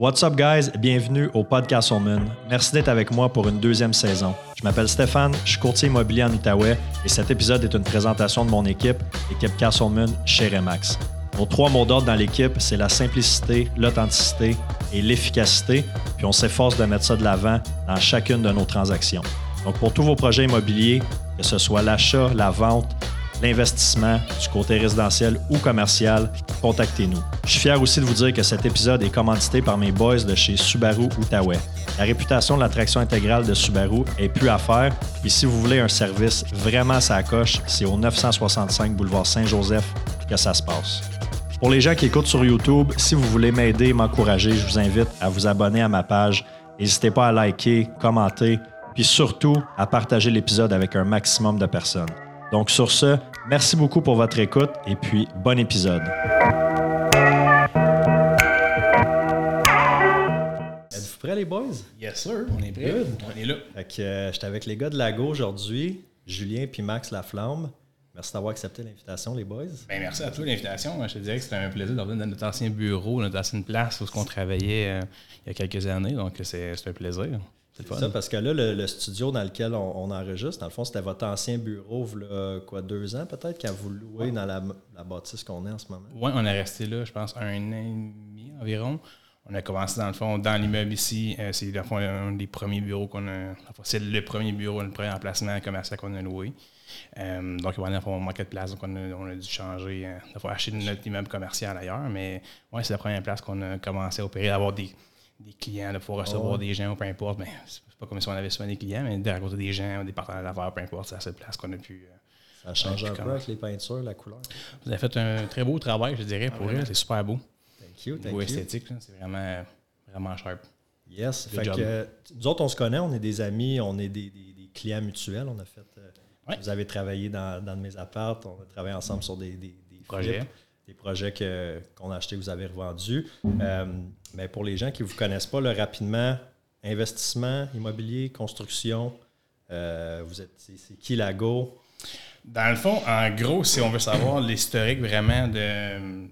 What's up, guys? Bienvenue au Podcast Moon. Merci d'être avec moi pour une deuxième saison. Je m'appelle Stéphane, je suis courtier immobilier en Outaouais et cet épisode est une présentation de mon équipe, l'équipe Castleman chez Remax. Nos trois mots d'ordre dans l'équipe, c'est la simplicité, l'authenticité et l'efficacité, puis on s'efforce de mettre ça de l'avant dans chacune de nos transactions. Donc, pour tous vos projets immobiliers, que ce soit l'achat, la vente, l'investissement, du côté résidentiel ou commercial, contactez-nous. Je suis fier aussi de vous dire que cet épisode est commandité par mes boys de chez Subaru Outaouais. La réputation de l'attraction intégrale de Subaru est plus à faire. Et si vous voulez un service vraiment sa coche, c'est au 965 boulevard Saint-Joseph que ça se passe. Pour les gens qui écoutent sur YouTube, si vous voulez m'aider, m'encourager, je vous invite à vous abonner à ma page. N'hésitez pas à liker, commenter, puis surtout à partager l'épisode avec un maximum de personnes. Donc sur ce, merci beaucoup pour votre écoute et puis bon épisode. Êtes-vous prêts les boys? Yes sir, on est prêts? On est là. Fait que euh, j'étais avec les gars de Lago aujourd'hui, Julien puis Max Laflamme. Merci d'avoir accepté l'invitation, les boys. Ben, merci à toi l'invitation. Je te dirais que c'était un plaisir de revenir dans notre ancien bureau, notre ancienne place où on travaillait euh, il y a quelques années. Donc, c'est un plaisir. C'est ça, parce que là, le, studio dans lequel on, enregistre, dans le fond, c'était votre ancien bureau, là, quoi, deux ans peut-être, qu'a vous loué dans la, bâtisse qu'on est en ce moment? Oui, on est resté là, je pense, un an et demi environ. On a commencé dans le fond, dans l'immeuble ici. Euh, c'est dans le fond un des premiers bureaux qu'on a. C'est le premier bureau, le premier emplacement commercial qu'on a loué. Euh, donc, on manquait de place, donc on a, dû changer, euh, faut acheter notre immeuble commercial ailleurs. Mais ouais, c'est la première place qu'on a commencé à opérer, d'avoir des, des, clients, de pouvoir recevoir oh. des gens, peu importe. Mais c'est pas comme si on avait souvent des clients, mais de rencontrer des gens, des partenaires d'affaires, peu importe, c'est la seule place qu'on a pu. Euh, ça change un peu avec les peintures, la couleur. Vous avez fait un très beau travail, je dirais, pour eux. C'est super beau. Thank you, thank you. esthétique, c'est vraiment, vraiment sharp. Yes. Fait que, nous autres, on se connaît, on est des amis, on est des, des, clients mutuels. On a fait vous avez travaillé dans, dans mes apparts, on a travaillé ensemble sur des, des, projets. Des projets qu'on a achetés, que vous avez revendus. Euh, mais pour les gens qui ne vous connaissent pas, là, rapidement, investissement, immobilier, construction, euh, vous êtes c'est qui Lago? Dans le fond, en gros, si on veut savoir l'historique vraiment de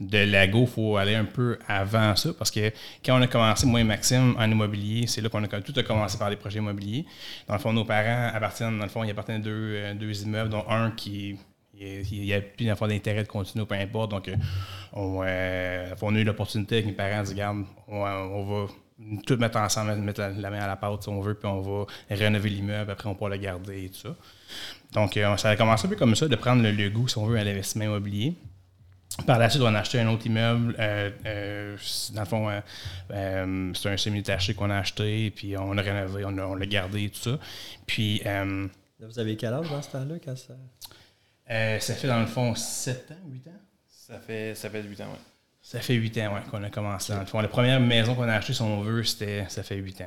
de Lago, il faut aller un peu avant ça parce que quand on a commencé, moi et Maxime, en immobilier, c'est là qu'on a tout a commencé par des projets immobiliers. Dans le fond, nos parents appartiennent, dans le fond, ils appartiennent à deux, euh, deux immeubles, dont un qui il n'y a plus d'intérêt de continuer, peu importe. Donc, euh, euh, on, a eu l'opportunité avec mes parents de dire, regarde, on, va tout mettre ensemble, mettre la, main à la pâte si on veut, puis on va rénover l'immeuble, après on pourra le garder et tout ça. Donc, ça a commencé un peu comme ça, de prendre le, goût, si on veut, à l'investissement immobilier. Par la suite, on a acheté un autre immeuble. Euh, euh, dans le fond, euh, c'est un semi-détaché qu'on a acheté, puis on l'a rénové, on l'a gardé et tout ça. Puis. vous avez quel âge dans ce temps-là. Ça fait dans le fond 7 ans, 8 ans? Ça fait, ça fait 8 ans, oui. Ça fait 8 ans, oui, qu'on a commencé. Dans le fond, la première maison qu'on a achetée, si on veut, c'était, ça fait 8 ans.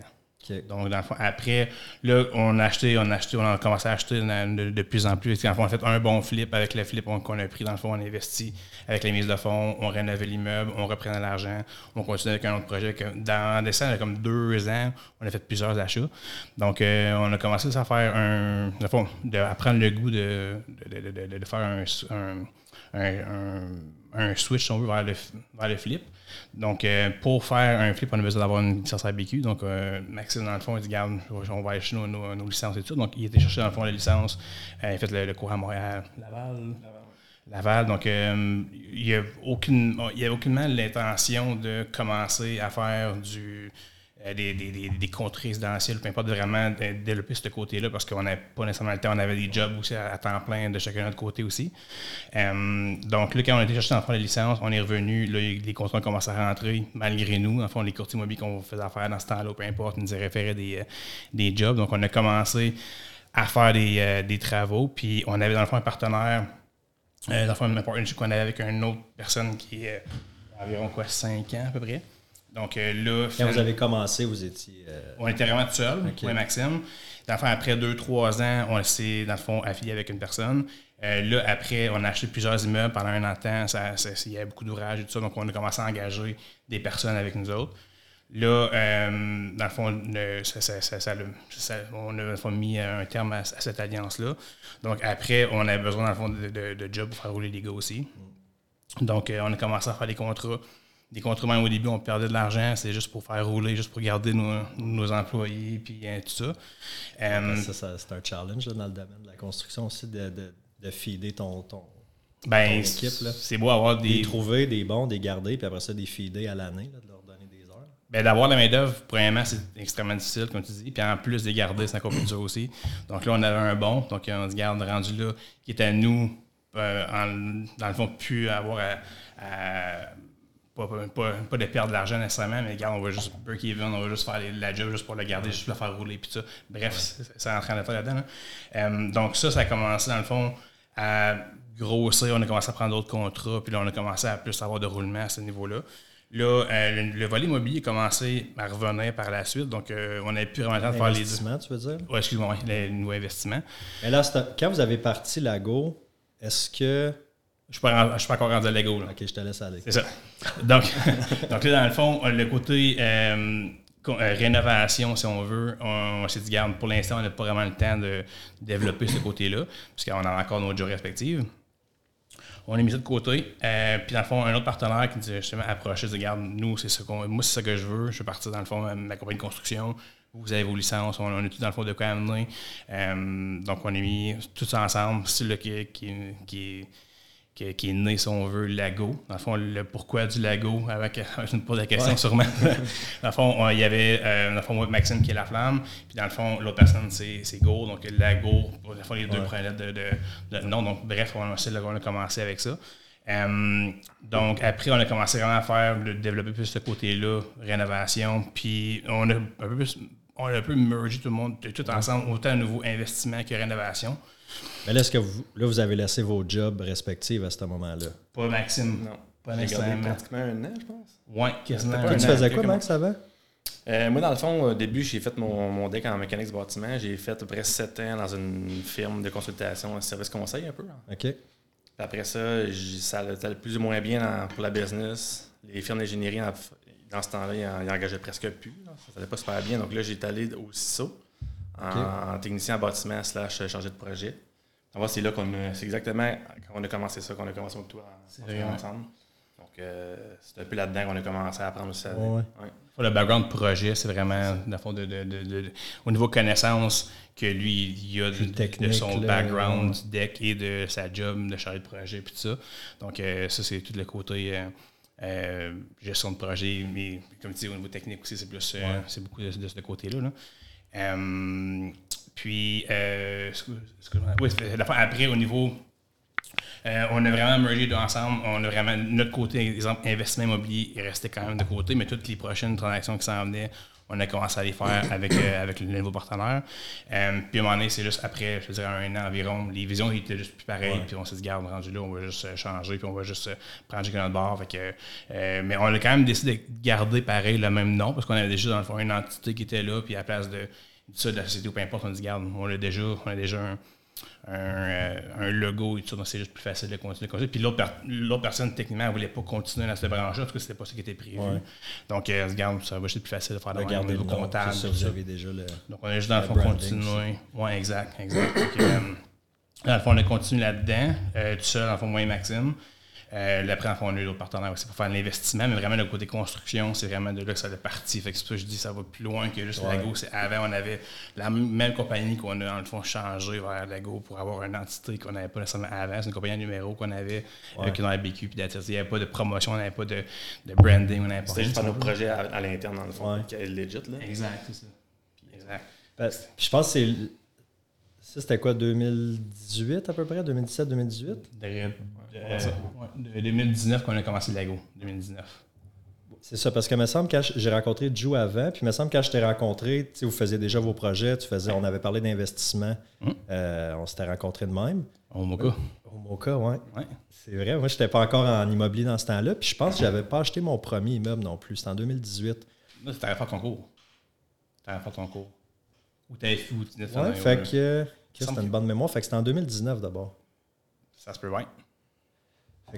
Donc, dans le fond, après, là, on a acheté, on a acheté, on a commencé à acheter de, plus en plus. Dans le fond, on a fait un bon flip avec le flip qu'on a pris. Dans le fond, on a investi avec les mises de fonds, on rénovait l'immeuble, on reprenait l'argent, on continue avec un autre projet. dans a comme deux ans, on a fait plusieurs achats. Donc, euh, on a commencé à faire un. Dans le fond, de, à prendre le goût de, de faire un, un, un, switch, si on veut, vers le, vers le flip. Donc, euh, pour faire un flip, on a besoin d'avoir une licence ABQ. Donc, euh, Maxime, dans le fond, il dit Garde, on va acheter nos, nos, licences et tout. Donc, il était chercher, dans le fond, la licence. Euh, il a fait le, cours à Montréal. Laval. Laval. Donc, il n'y a, aucune, il a aucunement l'intention de commencer à faire du euh, des, des, des, des comptes résidentiels, peu importe, vraiment développer ce côté-là parce qu'on n'avait pas nécessairement le temps, on avait des jobs aussi à, temps plein de chacun de notre côté aussi. Euh, donc là, quand on a été chercher fond la licence, on est revenu, là, les contrats ont commencé à rentrer malgré nous. En fond, les courtiers immobiliers qu'on faisait affaire dans ce temps-là, peu importe, nous référaient des, euh, des jobs. Donc, on a commencé à faire des, des travaux, puis on avait dans le fond un partenaire, dans le fond, un partnership qu'on avait avec une autre personne qui est environ quoi, 5 ans à peu près. Donc euh, là. Quand vous avez commencé, vous étiez. Euh, on était vraiment tout seul, moi et Maxime. Dans le fond, après deux, trois ans, on s'est, dans le fond, affilié avec une personne. Euh, là, après, on a acheté plusieurs immeubles pendant un an de temps. Ça, il y avait beaucoup d'ouvrages et tout ça. Donc, on a commencé à engager des personnes avec nous autres. Là, dans le fond, ça, on a mis un terme à, cette alliance-là. Donc, après, on avait besoin, dans le fond, de, de, de jobs pour faire rouler les gars aussi. Donc, on a commencé à faire des contrats des contrats, au début, on perdait de l'argent, c'est juste pour faire rouler, juste pour garder nos, employés, puis tout ça. ça, c'est un challenge dans le domaine de la construction aussi, de, de, de feeder ton, ton, ben, équipe. C'est beau avoir des... des... trouver des bons, des garder, puis après ça, des feeder à l'année, de leur donner des heures. Ben, d'avoir la main-d'œuvre, premièrement, c'est extrêmement difficile, comme tu dis. Puis en plus de garder, c'est encore plus dur aussi. Donc là, on avait un bon, donc on se garde rendu là, qui est à nous, euh, dans le fond, plus avoir à, pas, pas, de perdre de l'argent nécessairement, mais regarde, on va juste break even, on va juste faire la job juste pour le garder, juste pour le faire rouler, puis ça. Bref, c'est en train faire là-dedans. Euh, donc ça, ça a commencé dans le fond à grossir, on a commencé à prendre d'autres contrats, puis là, on a commencé à plus avoir de roulement à ce niveau-là. Là, euh, le, volet immobilier a commencé à revenir par la suite, donc euh, on n'avait plus vraiment le temps de faire les. Investissement, tu veux dire? Oui, excuse-moi, les nouveaux investissements. Mais là, quand vous avez parti Lago, est-ce que. Je ne suis, pas encore rendu à Lego. Là. Ok, je te laisse aller. C'est ça. Donc, donc, là, dans le fond, le côté euh, rénovation, si on veut, on, s'est dit, garde, pour l'instant, on n'a pas vraiment le temps de développer ce côté-là, puisqu'on a encore nos jobs respectifs. On a mis ça de côté. Euh, puis, dans le fond, un autre partenaire qui nous a justement approché, dit Regarde, nous, c'est ça qu'on, moi, c'est ça que je veux. Je veux partir, dans le fond, ma compagnie de construction. Vous avez vos licences. On, a tout, dans le fond, de quoi amener. Euh, donc, on a mis tout ça ensemble. C'est là qui, qui, qui qui, est né, si on veut, Lago. Dans le fond, le pourquoi du Lago, avec, je me pose la question sûrement. dans le fond, il y avait, euh, dans le fond, Maxime qui est la flamme, puis dans le fond, l'autre personne, c'est Go, donc Lago, dans le fond, les deux ouais. de, de, de, nom. Donc, bref, on, on a commencé avec ça. Euh, donc, après, on a commencé vraiment à faire, de développer plus ce côté-là, rénovation, puis on a un peu plus, on a un peu mergé tout le monde, tout ensemble, autant nouveau investissement que rénovation. Mais là, est-ce que vous, là, vous avez laissé vos jobs respectifs à ce moment-là? Pas Maxime. Non. Pas nécessairement. pratiquement un an, je pense. Oui, quasiment. Toi, tu faisais quoi, Max, avant? Euh, moi, dans le fond, au début, j'ai fait mon, mon deck en mécanique de bâtiment. J'ai fait à peu près sept ans dans une firme de consultation, un service conseil un peu. OK. après ça, ça allait plus ou moins bien pour la business. Les firmes d'ingénierie, dans ce temps-là, ils n'engageaient presque plus. Ça n'allait pas super bien. Donc là, j'ai allé au CISO en, technicien en bâtiment slash chargé de projet. c'est là qu'on c'est exactement quand on a commencé ça, qu'on a commencé tout ensemble. Donc, euh, c'est un peu là-dedans qu'on a commencé à apprendre aussi. Le background projet, c'est vraiment, fond, de, au niveau connaissance, que lui, il a de, son background deck et de sa job de chargé de projet, puis tout ça. Donc, euh, ça, c'est tout le côté euh, gestion de projet, mais comme tu dis, au niveau technique aussi, c'est plus, c'est beaucoup de, ce côté-là. Là. Euh, puis, euh, oui, après, au niveau euh, on a vraiment mergé ensemble. On a vraiment notre côté, exemple, investissement immobilier est resté quand même de côté, mais toutes les prochaines transactions qui s'en venaient, on a commencé à les faire avec, avec le nouveau partenaire. puis à un moment donné, c'est juste après, je dirais un an environ, les visions étaient juste plus pareilles. Puis on s'est dit, garde, rendu là, on va juste changer, puis on va juste prendre notre bord. Fait que, mais on a quand même décidé de garder pareil le même nom, parce qu'on avait déjà dans le fond une entité qui était là, puis à la place de ça de la société ou peu importe, on dit, garde, on a déjà, on a déjà un, un, euh, logo et tout ça, donc c'est juste plus facile de continuer comme ça. Puis l'autre, personne, techniquement, ne voulait pas continuer dans cette branche-là, parce que c'était pas ce qui était prévu. Donc, euh, regarde, ça va être plus facile de faire de garder le comptable. Ça, vous avez déjà le, donc, on est juste dans le fond continuer. Oui, exact, exact. donc, euh, dans le fond, on a continué là-dedans, tout seul, dans le fond, moi et Maxime. Euh, après, on a eu d'autres partenaires aussi pour faire l'investissement, mais vraiment le côté construction, c'est vraiment de là que ça est parti. Fait que c'est ça que je dis, ça va plus loin que juste Lago. Avant, on avait la même compagnie qu'on a, dans le fond, changé vers Lago pour avoir une entité qu'on n'avait pas nécessairement avant. C'est une compagnie numéro qu'on avait, ouais. euh, dans BQ, puis Il n'y avait pas de promotion, on n'avait pas de, de branding, on n'avait pas C'était juste nos projets à, l'interne, dans le fond, qui est legit. Là. Exact, c'est ça. exact. Ben, je pense que c'est. Ça, c'était quoi, 2018 à peu près, 2017-2018? Euh, de 2019 qu'on a commencé Lego, 2019. C'est ça, parce que me semble que j'ai rencontré Joe avant, puis me semble que quand je t'ai rencontré, vous faisiez déjà vos projets, tu faisais, on avait parlé d'investissement, hum. euh, on s'était rencontrés de même. Au Moka. Au Moka, oui. Ouais. C'est vrai, moi, je n'étais pas encore en immobilier dans ce temps-là, puis je pense que je n'avais pas acheté mon premier immeuble non plus, c'était en 2018. Là, tu avais fait ton cours. Tu avais fait ton cours. Ou tu avais fait. Ouais, fait que. C'était une bonne mémoire, fait que c'était en 2019 d'abord. Ça se peut, ouais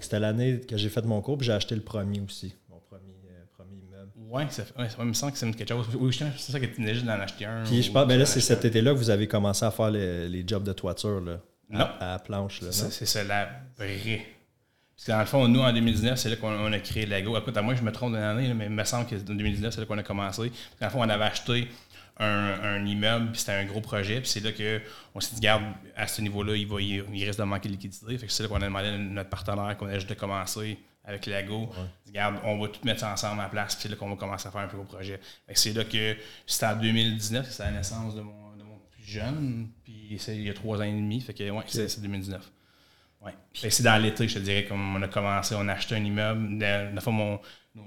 c'était l'année que j'ai fait mon cours, puis j'ai acheté le premier aussi, mon premier, euh, premier immeuble. Oui, ça, ouais, ça me semble que c'est quelque chose. Oui, c'est ça que tu juste d'en acheter un. Puis je pense, ben là, c'est cet été-là que vous avez commencé à faire les, les jobs de toiture, là. Non. À, la planche, là. C'est ça, la vraie. Parce que dans le fond, nous, en 2019, c'est là qu'on a créé Lego. Écoute, à moi, je me trompe d'une année, mais il me semble que 2019, c'est là qu'on a commencé. Dans le fond, on avait acheté un, immeuble, puis c'était un gros projet, puis c'est là qu'on s'est dit, garde, à ce niveau-là, il, va, il, risque de manquer de liquidité. Fait que c'est là qu'on a demandé à notre partenaire qu'on a juste de commencer avec Lego. Regarde, on va tout mettre ça ensemble à place, puis c'est là qu'on va commencer à faire un plus gros projet. C'est là que c'était en 2019, c'est la naissance de mon, de mon, plus jeune, puis il y a trois ans et demi, fait que ouais, c'est 2019. Ouais. C'est dans l'été, je te dirais, comme on a commencé, on a acheté un immeuble. De, fois, mon,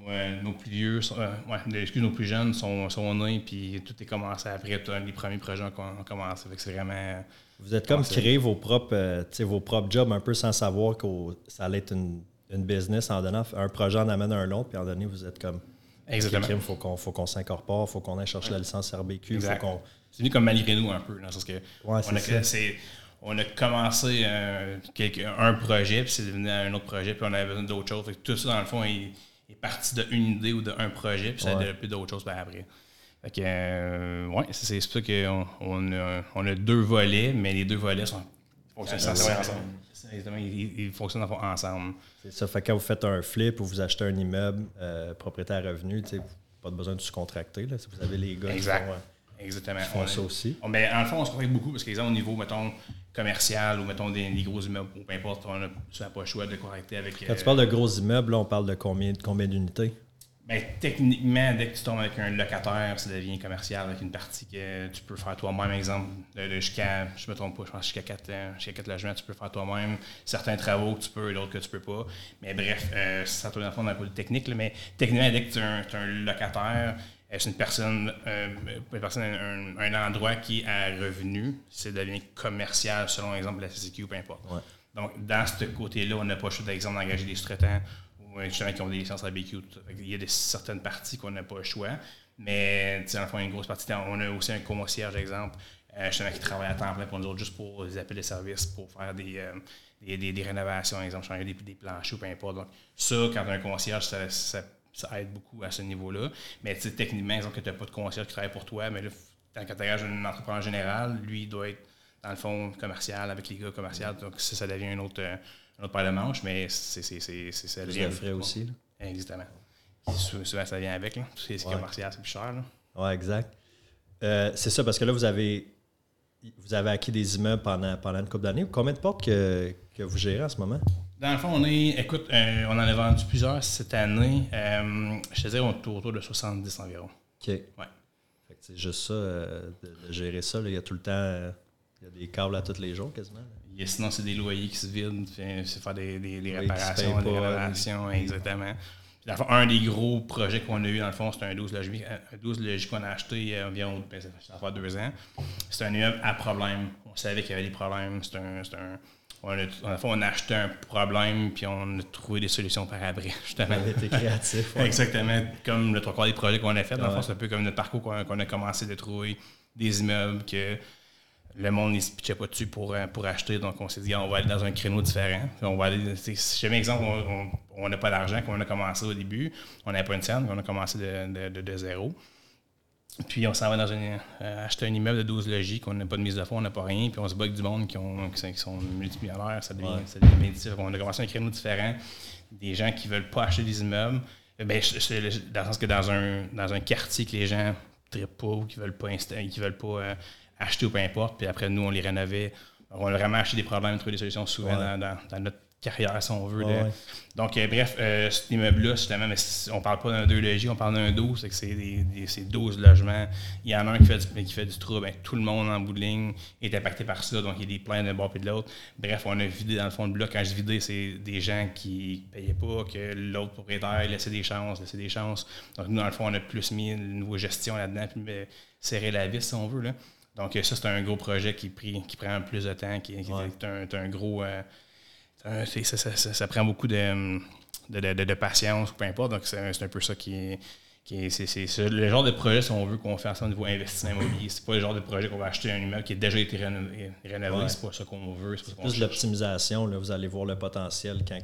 euh, nos, plus vieux, euh, ouais, excuse, nos plus jeunes sont, sont nés, puis tout est commencé après, les premiers projets ont, commencé. C'est vraiment. Vous êtes comme créer vos propres, euh, vos propres jobs un peu sans savoir que ça allait être une, une, business en donnant un projet en amène un autre, puis en donné, vous êtes comme. Exactement. Il faut qu'on faut qu'on s'incorpore, il faut qu'on aille chercher la licence RBQ. C'est venu comme malgré nous un peu, dans ce que ouais, on, a, on a commencé un projet, puis c'est devenu un autre projet, puis on avait besoin d'autres choses. tout ça, dans le fond, il, est parti d'une idée ou d'un projet, puis ça a développé d'autres choses par après. Fait que, euh, ouais, c'est ça qu'on on a, on a, deux volets, mais les deux volets sont, fonctionnent ensemble. Ils, fonctionnent ensemble. C'est ça. Fait que quand vous faites un flip ou vous achetez un immeuble euh, propriétaire revenu, pas besoin de se contracter. Là, si vous avez les gars exact. qui font, euh, Exactement. font ça aussi. On, mais en fond, on se contracte beaucoup parce qu'exemple, au niveau, mettons, commercial ou mettons des, gros immeubles ou peu importe, on n'a pas le choix de correcter avec. Quand tu parles de gros immeubles, là, on parle de combien, de combien d'unités? Bien, techniquement, dès que tu tombes avec un locataire, ça devient commercial avec une partie que tu peux faire toi-même. Exemple, jusqu'à, je me trompe pas, je pense jusqu'à 4, euh, jusqu'à 4 logements, tu peux faire toi-même. Certains travaux que tu peux et d'autres que tu peux pas. Mais bref, euh, ça tourne dans le fond d'un peu technique. mais techniquement, dès que tu as un locataire, c'est une personne, euh, une personne un, endroit qui a revenu, c'est devenu commercial selon l'exemple de la CCQ ou peu importe. Donc, dans ce côté-là, on n'a pas choix, d'exemple, d'engager des sous-traitants ou justement qui ont des licences à BQ. Il y a des, certaines parties qu'on n'a pas le choix. Mais, en fond, une grosse partie, on a aussi un concierge, exemple, euh, justement, qui travaille à temps plein pour nous autres, juste pour les appels de service, pour faire des, euh, des, des, rénovations, exemple, changer des, des planchers ou peu importe. Donc, ça, quand un concierge, ça, ça ça aide beaucoup à ce niveau-là. Mais techniquement, exemple que tu n'as pas de concierge qui travaille pour toi, mais là, quand tu engages un entrepreneur général, lui, il doit être dans le fond commercial avec les gars commerciaux. Donc, ça, ça devient un autre, un autre paire de manches, mais c'est ça. devient frais aussi. Là. Exactement. Souvent, ça vient avec. Là. Tout ce qui est commercial, c'est plus cher. Oui, exact. Euh, c'est ça, parce que là, vous avez vous avez acquis des immeubles pendant, pendant une couple d'années. Combien de portes que, que vous gérez en ce moment? Dans le fond, on est. Écoute, euh, on en a vendu plusieurs cette année. Euh, je te dirais, on est autour de 70 environ. OK. Ouais. c'est juste ça, euh, de, gérer ça. il y a tout le temps. il y a des câbles à tous les jours quasiment. sinon, c'est des loyers qui se vident. C'est faire des, des, réparations, des rénovations. Exactement. Dans le fond, un des gros projets qu'on a eu, dans le fond, c'est un 12 logis, un 12 logis qu'on a acheté il y a environ ben, ça fait deux ans. C'est un immeuble à problème. On savait qu'il y avait des problèmes. C'est un, un on a, on a acheté un problème, puis on a trouvé des solutions par après, justement. On a été créatif. Exactement. Comme le trois quarts des projets qu'on a fait, dans le fond, c'est un peu comme notre parcours qu'on a commencé de trouver des immeubles que le monde ne se pitchait pas dessus pour, euh, pour acheter. Donc, on s'est dit, on va aller dans un créneau différent. On va aller, si jamais, exemple, on n'a pas d'argent, qu'on a commencé au début, on n'avait pas une scène, on a commencé de, de, de zéro. Puis on s'en va dans euh, acheter un immeuble de 12 logis, qu'on n'a pas de mise de fonds, on n'a pas rien, puis on se bat avec du monde qui, ont, qui, sont, multimillionnaires, ça devient, ça devient difficile. On a commencé un créneau différent, des gens qui ne veulent pas acheter des immeubles. Euh, ben, dans le sens que dans un, dans un quartier que les gens ne pas ou qui ne veulent pas, qui veulent pas euh, acheter ou peu importe, puis après nous, on les rénovait. On a vraiment acheté des problèmes, trouvé des solutions souvent dans, dans, notre carrière, si on veut. Donc, euh, bref, euh, cet immeuble-là, justement, mais on parle pas d'un 2 logis, on parle d'un 12, c'est que c'est des, 12 logements. Il y en a un qui fait du, qui fait du trou, ben, tout le monde en bout de ligne est impacté par ça, donc il y a des plaintes d'un bord et de l'autre. Bref, on a vidé dans le fond de bloc. Quand je vidé, c'est des gens qui ne payaient pas, que l'autre propriétaire laissait des chances, laissait des chances. Donc, nous, dans le fond, on a plus mis une nouvelle gestion là-dedans, puis ben, serrer la vis, si on veut. Là. Donc, ça, c'est un gros projet qui, qui prend plus de temps, qui, est un, gros. Euh, ça, prend beaucoup de, de, patience, peu importe. Donc, c'est un peu ça qui est. c'est le genre de projet, si on veut qu'on fasse au niveau investissement immobilier. C'est pas le genre de projet qu'on va acheter un immeuble qui a déjà été rénové. C'est pas ça qu'on veut. C'est plus l'optimisation. Vous allez voir le potentiel quand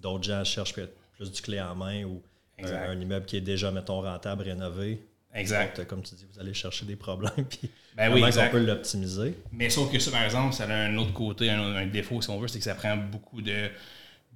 d'autres gens cherchent plus du clé en main ou un, immeuble qui est déjà, mettons, rentable, rénové. Exact. comme tu dis, vous allez chercher des problèmes, puis ben oui, on peut l'optimiser? Mais sauf que ça, par exemple, ça a un autre côté, un, défaut, si on veut, c'est que ça prend beaucoup de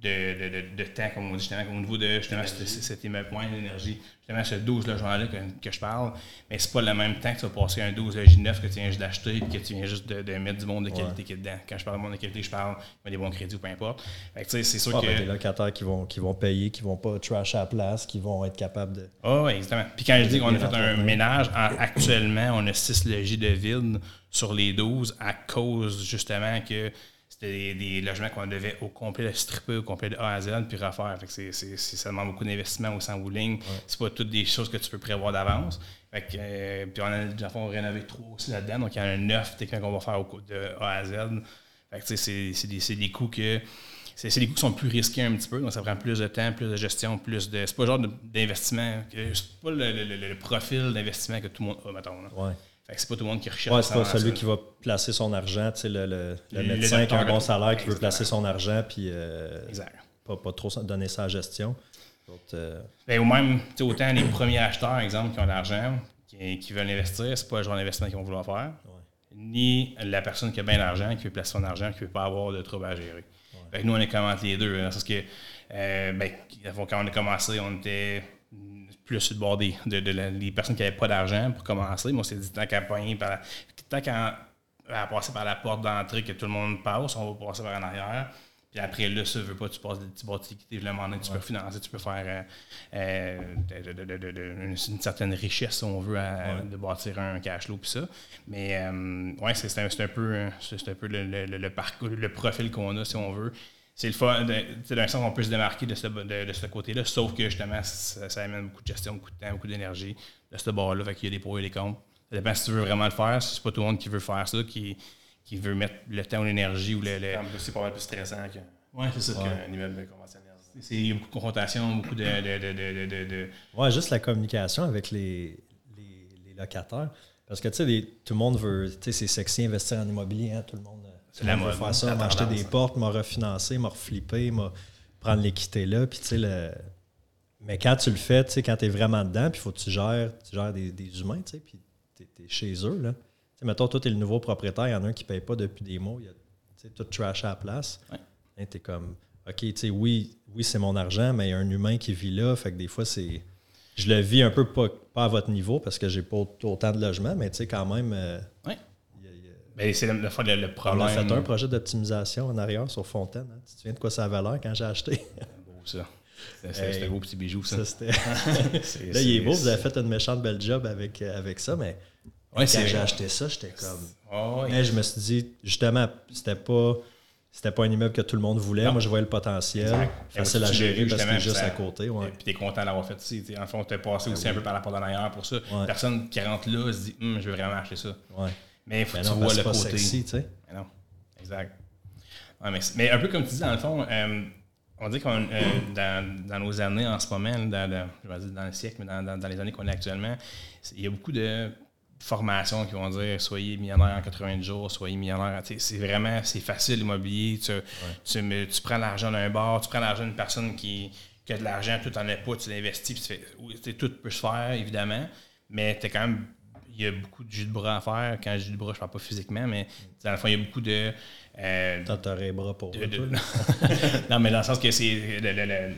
de, de, de, temps, comme on dit justement, au niveau de justement cet immeuble point d'énergie, justement ce 12 logements-là que, que, je parle, mais c'est pas le même temps que tu vas passer un 12 logis neuf que tu viens juste d'acheter et que tu viens juste de, de, mettre du monde de qualité qui est dedans. Quand je parle de monde de qualité, je parle des bons crédits ou peu importe. c'est sûr que. des locataires qui vont, qui vont payer, qui vont pas trash à la place, qui vont être capables de. Ah oui, exactement. Puis quand je dis qu'on a fait un ménage, actuellement, on a 6 logis de vide sur les 12 à cause justement que c'était des, logements qu'on devait au complet stripper, au complet de A à Z, puis refaire. Fait que c'est, ça demande beaucoup d'investissement au sans Ce C'est pas toutes des choses que tu peux prévoir d'avance. Fait que, euh, puis on a, dans le rénové trois aussi là-dedans. Donc, il y en a un neuf techniquement qu'on va faire au, de A à Z. Fait que, c'est, c'est, des, c'est des coûts que c'est, des coûts qui sont plus risqués un petit peu, donc ça prend plus de temps, plus de gestion, plus de. C'est pas le genre d'investissement, c'est pas le, profil d'investissement que tout le monde a, mettons. Ouais c'est pas tout le monde qui recherche. Ouais, c'est pas celui qui va placer son argent, tu sais, le, le, le, médecin qui a un bon salaire, qui veut placer son argent, puis euh, pas, pas, trop donner sa gestion. Euh, ben, ou même, autant les premiers acheteurs, exemple, qui ont de l'argent, qui, qui, veulent investir, c'est pas le genre d'investissement qu'ils vont vouloir faire. Ni la personne qui a bien d'argent, qui veut placer son argent, qui ne veut pas avoir de trouble à gérer. nous, on est commenté les deux. Hein, parce que, euh, ben, quand on a commencé, on était plus sur le bord des de, personnes qui n'avaient pas d'argent pour commencer. Moi, c'est dit tant qu'à par tant qu'à passer par la porte d'entrée que tout le monde passe, on va passer par en arrière. Puis après, là, ça ne veut pas, tu passes des petits bâtis tu peux financer, tu peux faire euh, euh, une, certaine richesse, si on veut, de bâtir un cash flow, puis ça. Mais, euh, ouais, c'est un, un, peu, un peu le, le, parcours, le profil qu'on a, si on veut c'est le fun. D'un sens, on peut se démarquer de ce, de, ce côté-là, sauf que justement, ça, amène beaucoup de gestion, beaucoup de temps, beaucoup d'énergie de ce bord-là. Fait qu'il y a des pour et des contre. Ça dépend si tu veux vraiment le faire. Si c'est pas tout le monde qui veut faire ça, qui, qui veut mettre le temps ou l'énergie ou le. C'est pas mal plus stressant que, ouais, c'est ça. qu'un immeuble conventionnel. Il y a beaucoup de confrontation, beaucoup de, de, de, Ouais, juste la communication avec les, les, les locataires. Parce que, tu sais, tout le monde veut, tu sais, c'est sexy investir en immobilier, hein, tout le monde la mode. faire ça, m'acheter des portes, m'a refinancé, m'a reflippé, m'a prendre l'équité là. Puis, tu sais, le... Mais quand tu le fais, tu sais, quand tu es vraiment dedans, puis il faut que tu gères, tu gères des, des humains, tu sais, puis tu es, chez eux, là. Tu sais, mettons, toi, tu es le nouveau propriétaire, il y en a un qui ne paye pas depuis des mois, il y a tu sais, tout trash à la place. Ouais. tu es comme, OK, tu sais, oui, oui c'est mon argent, mais il y a un humain qui vit là, fait que des fois, c'est. Je le vis un peu pas, pas à votre niveau parce que j'ai pas autant de logements, mais tu sais, quand même. Euh, ben, c'est le, le, le, problème. On a fait un projet d'optimisation en arrière sur Fontaine. Hein. Tu te souviens de quoi ça avait l'air quand j'ai acheté? beau, ça. C'était un beau petit bijou, ça. ça Là, il est beau. Vous avez fait une méchante belle job avec, euh, avec ça, mais quand j'ai acheté ça, j'étais comme. Oh, mais je me suis dit, justement, c'était pas. C'était pas un immeuble que tout le monde voulait. Moi, je voyais le potentiel. Facile à gérer parce est juste à côté. Ouais. Puis tu es content d'avoir fait ça. En fond, tu es passé ben aussi un peu par la porte en arrière pour ça. Personne qui rentre là se dit hum, je veux vraiment acheter ça. Ouais. Mais il faut que tu vois le pas côté. Sexy, tu sais. Mais non, exact. mais, un peu comme tu dis, dans le fond, euh, on dit qu'on euh, dans, dans, nos années en ce moment, dans, je vais dire dans le siècle, mais dans, dans les années qu'on est actuellement, il y a beaucoup de formations qui vont dire soyez millionnaire en 80 jours, soyez millionnaire. C'est vraiment c'est facile l'immobilier. Tu, tu, tu, prends l'argent d'un bar, tu prends l'argent d'une personne qui, qui, a de l'argent, tout en pas, tu l'investis, tout peut se faire, évidemment, mais tu quand même il y a beaucoup de jus de bras à faire. Quand je dis de bras, je ne parle pas physiquement, mais dans le fond, il y a beaucoup de. Euh, T'as bras pour Non, mais dans le sens que c'est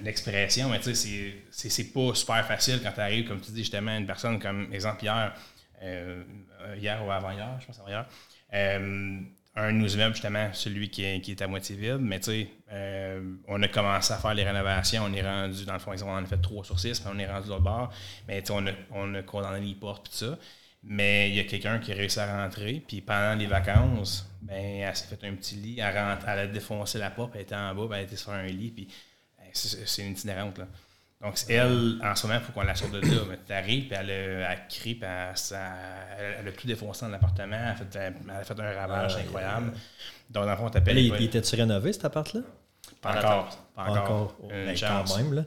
l'expression, mais tu sais, c'est pas super facile quand tu arrives, comme tu dis justement, une personne comme, exemple, hier, hier ou avant-hier, je pense avant-hier, euh, un de nos justement, celui qui est, à moitié vide, mais tu sais, euh, on a commencé à faire les rénovations, on est rendu, dans le fond, on en a fait trois sur six, puis on est rendu l'autre bord, mais tu sais, on a, on a condamné les portes, tout ça. Mais il y a quelqu'un qui a réussi à rentrer, puis pendant les vacances, ben, elle s'est fait un petit lit, elle, a défoncé la porte, elle était en bas, ben, elle était sur un lit, puis c'est une itinérante. Là. Donc, elle, en ce moment, il faut qu'on la sorte de là. Mais tu arrives, puis elle, elle crie, puis elle, a tout défoncé dans l'appartement, elle, a fait un ravage incroyable. Donc, dans le fond, t'appelles. Il, il était-tu rénové, cet appart-là? Pas encore. Pas encore. encore. Quand même, là.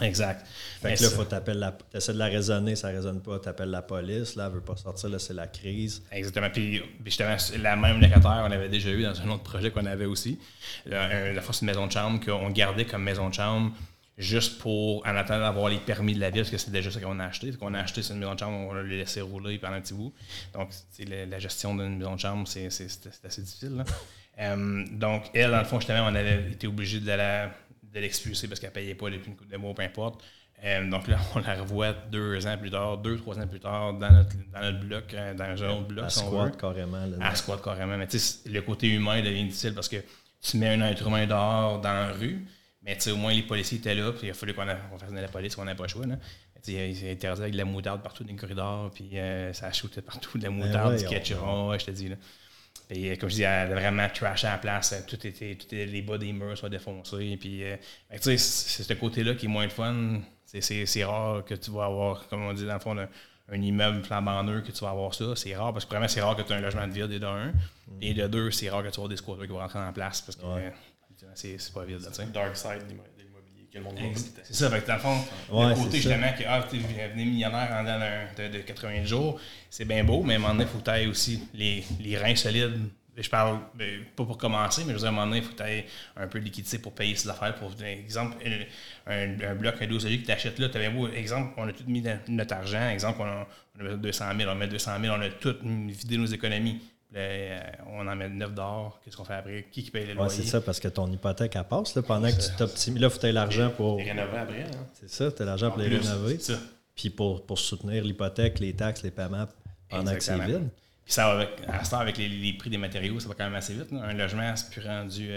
Exact. Fait que là, faut t'appeler la. T'essaies de la raisonner, ça ne résonne pas, t'appelles la police, là, elle veut pas sortir, là, c'est la crise. Exactement. Puis, justement, la même locataire, on avait déjà eu dans un autre projet qu'on avait aussi. La, la fois, c'est une maison de chambre qu'on gardait comme maison de chambre juste pour, en attendant d'avoir les permis de la ville, parce que c'est déjà ça qu'on a acheté. On a acheté cette maison de chambre, on l'a laissé rouler pendant un petit bout. Donc, la, la, gestion d'une maison de chambre, c'est assez difficile. Là. Euh, donc, elle, dans le fond, justement, on avait été obligé de la, de l'expulser parce qu'elle ne payait pas depuis une coupe de mois, peu importe. Euh, donc là, on la revoit deux ans plus tard, deux, trois ans plus tard, dans notre, dans notre bloc, euh, dans un autre bloc. À squat carrément. Là, à squat carrément. Mais tu sais, le côté humain devient difficile parce que tu mets un être humain dehors dans la rue, mais au moins les policiers étaient là, puis il a fallu qu'on fasse de la police, qu'on n'ait pas le choix. Là. Il interdit avec de la moutarde partout dans les corridors, puis euh, ça a shooté partout, de la ben moutarde, du ketchup, je te dis. Là. Et comme je dis, elle a vraiment trashé à la place. Tout était, tout était les bas des murs soient défoncés. Puis, sais, c'est ce côté-là qui est moins de fun. C'est rare que tu vas avoir, comme on dit dans le fond, un, immeuble flambant neuf que tu vas avoir ça. C'est rare parce que vraiment, c'est rare que tu aies un logement de vide, de un. Et de deux, c'est rare que tu aies des squatters qui vont rentrer en place parce que c'est pas vide. C'est le dark side de l'immobilier que le monde C'est ça, avec dans le fond, le côté justement que ah, tu es millionnaire en dedans de, de 80 jours, c'est bien beau, mais à un moment donné, il faut que aussi les, les reins solides je parle ben, pas pour commencer, mais je veux dire, à un moment donné, il faut que tu aies un peu de liquidité pour payer ces affaires. Pour exemple, un, un bloc, un dossier que tu achètes là, tu avais beau, exemple, on a tout mis notre argent. Exemple, on a, on a 200 000, on met 200 000, on a tout vidé nos économies. Euh, on en met 9 d'or. Qu'est-ce qu'on fait après? Qui, qui paye les loyers? c'est ça, parce que ton hypothèque, elle passe là, pendant que tu t'optimises. Là, il faut que tu l'argent pour. Les rénover après. Hein? C'est ça, tu as l'argent pour les rénover. Puis pour, pour soutenir l'hypothèque, les taxes, les paiements pendant que c'est vide. Puis ça va avec, à ce avec les, prix des matériaux, ça va quand même assez vite. Un logement, c'est plus rendu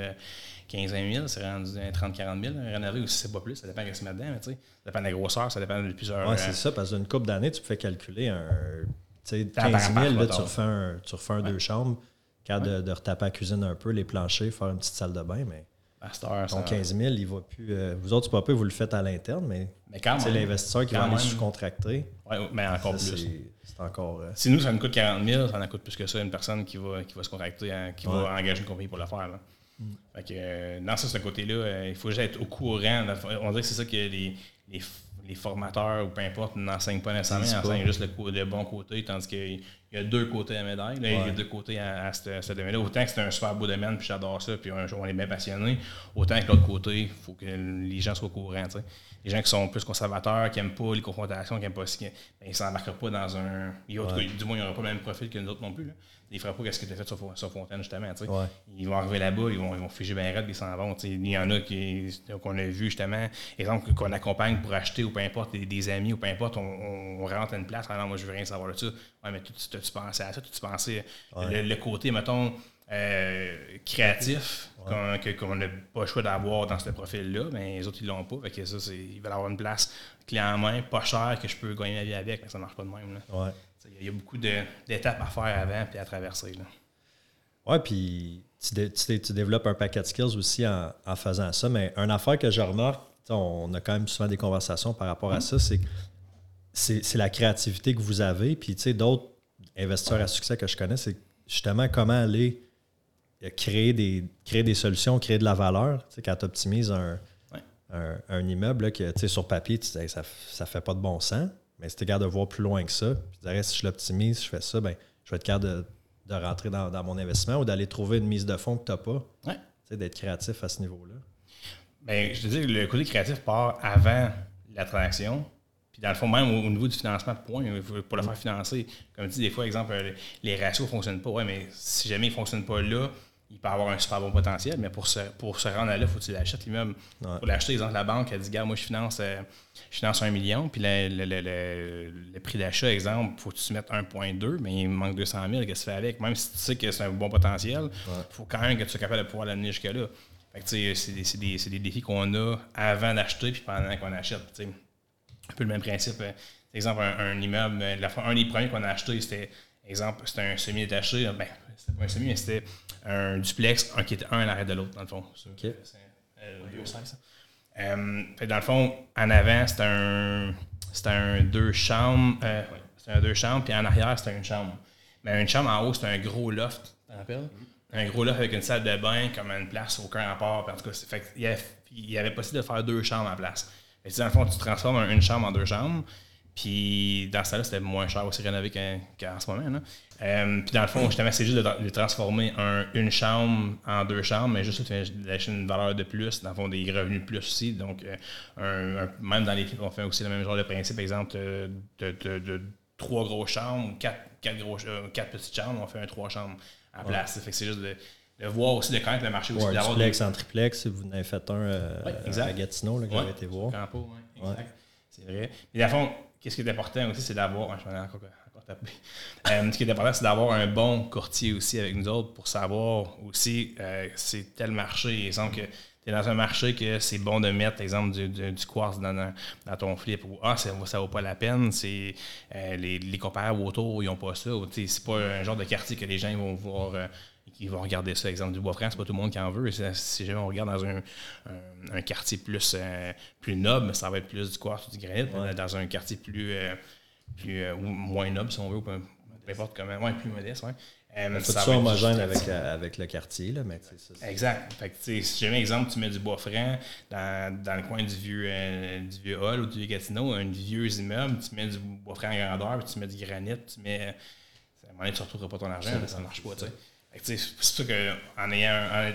15 euh, 000, c'est rendu 30-40 000. Rénover aussi, c'est pas plus, ça dépend de ce qu'il y a dedans. ça dépend de la grosseur, ça dépend de plusieurs. Oui, c'est euh, ça, parce qu'une couple d'années, tu peux calculer un. Tu sais, 15 000, là, tu refais un, tu refais un deux chambres, quand de, de, retaper la cuisine un peu, les planchers, faire une petite salle de bain, mais. ton 15 000, il va plus. Euh, vous autres, pas peu, vous le faites à l'interne, mais, mais c'est l'investisseur qui va aller sous-contracter. Oui, mais encore plus. C'est encore. Euh, si nous, ça nous coûte 40 000, ça en coûte plus que ça une personne qui va, qui va se contracter, hein, qui va engager une compagnie pour le faire. Là. Mm. Fait que, euh, dans ce côté-là, il faut juste être au courant. On dirait que c'est ça que les, les, les, formateurs ou peu importe n'enseignent pas nécessairement, ils enseignent juste le, le, bon côté, tandis qu'il y a deux côtés à la médaille. Là, Il y a deux côtés à, ce, domaine-là. Autant que c'est un super beau domaine, puis j'adore ça, puis on, est bien passionné, autant que l'autre côté, il faut que les gens soient au courant. Les gens qui sont plus conservateurs, qui n'aiment pas les confrontations, qui n'aiment pas ce ben, ils ne s'embarqueront pas dans un. du moins, ils n'auront pas le même profil que nous autres non plus. Là. Ils ne feront pas ce que tu as fait sur, sur, Fontaine, justement. Ils vont arriver là-bas, ils vont, ils vont figer bien raide, ils s'en vont. Il y en a qui, qu'on a vu, justement, exemple, qu'on accompagne pour acheter ou peu importe, des, amis ou peu importe, on, rentre à une place, ah non, moi, je veux rien savoir de ça. Ouais, mais tu, tu, tu pensais à ça, tu, tu pensais. Le, côté, mettons, euh, créatif qu'on n'a pas le choix d'avoir dans ce profil-là, mais les autres, ils l'ont pas. Fait que ça, ils veulent avoir une place clé en main, pas cher, que je peux gagner ma vie avec, mais ça ne marche pas de même. Il y a beaucoup d'étapes à faire avant et à traverser. Là. Ouais, puis tu, développes un paquet de skills aussi en, faisant ça. Mais une affaire que je remarque, on a quand même souvent des conversations par rapport à mm-hmm. ça, c'est c'est la créativité que vous avez. Puis, tu sais, d'autres investisseurs à succès que je connais, c'est justement comment aller créer des, créer des solutions, créer de la valeur. Tu sais, quand tu optimises un, un, immeuble, que, sur papier, tu ça ne fait pas de bon sens. Mais si tu es capable de voir plus loin que ça, tu dirais, si je l'optimise, je fais ça, ben, je vais être capable de, de rentrer dans, dans, mon investissement ou d'aller trouver une mise de fonds que tu n'as pas. Ouais. D'être créatif à ce niveau-là. Ben, je te dis, le côté créatif part avant la transaction. Puis dans le fond, même au, niveau du financement, point, pour le faire financer. Comme tu dis, des fois, exemple, les ratios ne fonctionnent pas. Ouais, mais si jamais ils ne fonctionnent pas là, il peut avoir un super bon potentiel, mais pour se, pour se rendre là, il faut que tu l'achètes lui-même. Pour l'acheter, exemple, la banque a dit, gars, moi, je finance, euh, je finance un million, puis le, le, le, prix d'achat, exemple, il faut que tu mettes 1,2, mais il manque 200 000, qu'est-ce que tu fais avec? Même si tu sais que c'est un bon potentiel, il faut quand même que tu sois capable de pouvoir l'amener jusque-là. c'est des, des, défis qu'on a avant d'acheter, puis pendant qu'on achète. Un peu le même principe. Euh, exemple, un, immeuble, la, un des premiers qu'on a acheté, c'était, exemple, c'était un semi-détaché. Ben, c'était pas un semi, mais c'était un duplex, un qui était un à l'arrêt de l'autre, dans le fond. C'est euh, euh, dans le fond, en avant, c'était un, c'était un deux chambres. Euh, c'était un deux chambres, puis en arrière, c'était une chambre. Mais une chambre en haut, c'était un gros loft, tu te rappelles? Un gros loft avec une salle de bain, comme une place, aucun rapport. En tout cas, fait, il, y avait, il y avait possible de faire deux chambres en place. Et dans le fond, tu transformes une chambre en deux chambres. Puis dans ce temps-là, c'était moins cher aussi rénové qu'en ce moment. Là. Euh, puis dans le fond, justement, c'est juste de, transformer une chambre en deux chambres, mais juste d'acheter une valeur de plus, dans le fond, des revenus de plus aussi. Donc, euh, même dans l'équipe, on fait aussi le même genre de principe, exemple, de, de, trois grosses chambres, quatre, quatre, gros, euh, quatre petites chambres, on fait un trois chambres à place. Fait que c'est juste de de voir aussi, de connaître le marché aussi. Ouais, d'avoir duplex en triplex, vous en avez fait un euh, Ouais, exact. à Gatineau, là, que Ouais, j'avais été voir. Campo, exact. C'est vrai. Et à fond, qu'est-ce qui est important aussi, c'est d'avoir. Je encore, encore tapé. Euh, ce qui est important, c'est d'avoir un bon courtier aussi avec nous autres pour savoir aussi euh, c'est tel marché. Exemple que tu es dans un marché que c'est bon de mettre, exemple, du, du, du quartz dans, dans, dans ton flip ou Ah, ça, ça vaut pas la peine. C'est euh, les, les comparables autour, ils n'ont pas ça. C'est pas un genre de quartier que les gens vont voir. Qui vont regarder ça. Exemple, du bois franc, c'est pas tout le monde qui en veut. Si jamais on regarde dans un, un, un quartier plus, euh, plus noble, ça va être plus du quartz ou du granit. Ouais. Dans un quartier plus, euh, plus euh, moins noble, si on veut, ou peu, importe comment. Ouais, plus modeste, ouais. Ça ça être homogène avec, avec le quartier, là, mais ça, Exact. Fait que, si jamais, exemple, tu mets du bois franc dans, dans le coin du vieux, euh, du vieux hall ou du vieux Gatineau, un vieux immeuble, tu mets du bois franc en grandeur, puis tu mets du granit, tu mets. À un moment donné, tu ne retrouveras pas ton argent, là, ça ne marche pas, tu sais. C'est ça qu'en ayant,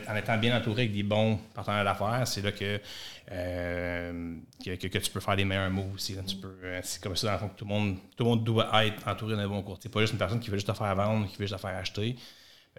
en, en étant bien entouré avec des bons partenaires d'affaires, c'est là que, euh, que, que- que tu peux faire les meilleurs moves aussi. là. Tu peux, euh, c'est comme ça, dans le fond, que tout le, monde, tout le monde doit être entouré d'un bon courtier. Pas juste une personne qui veut juste te faire vendre, qui veut juste te faire acheter.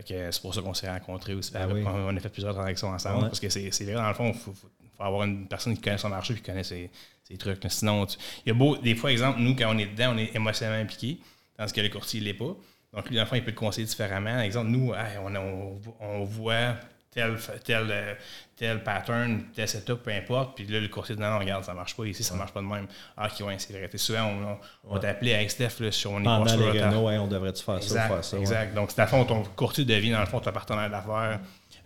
C'est pour ça qu'on s'est rencontrés aussi. Ben oui. On a fait plusieurs transactions ensemble. Ouais. Parce que c'est c'est vrai, dans le fond, il faut, faut- faut avoir une personne qui connaît son marché et qui connaît ses, ses trucs. Sinon, il y a beau, des fois, exemple, nous, quand on est dedans, on est émotionnellement impliqué, tandis que le courtier ne l'est pas. Donc, lui, dans le fond, il peut te conseiller différemment. Exemple, nous, hey, on, on, on voit tel, tel, euh, tel pattern, tel setup, peu importe. Puis là, le courtier dit non, non, regarde, ça marche pas ici, ça marche pas de même. Ah, ok, ouais, c'est vrai. T'sais, souvent, on, on, on t'appelait avec Steph là, sur on est Pendant les ouais, on devrait-tu faire ça ou faire ça? ouais. exact. Donc, c'est à fond, ton courtier devient, dans le fond, ton partenaire d'affaires,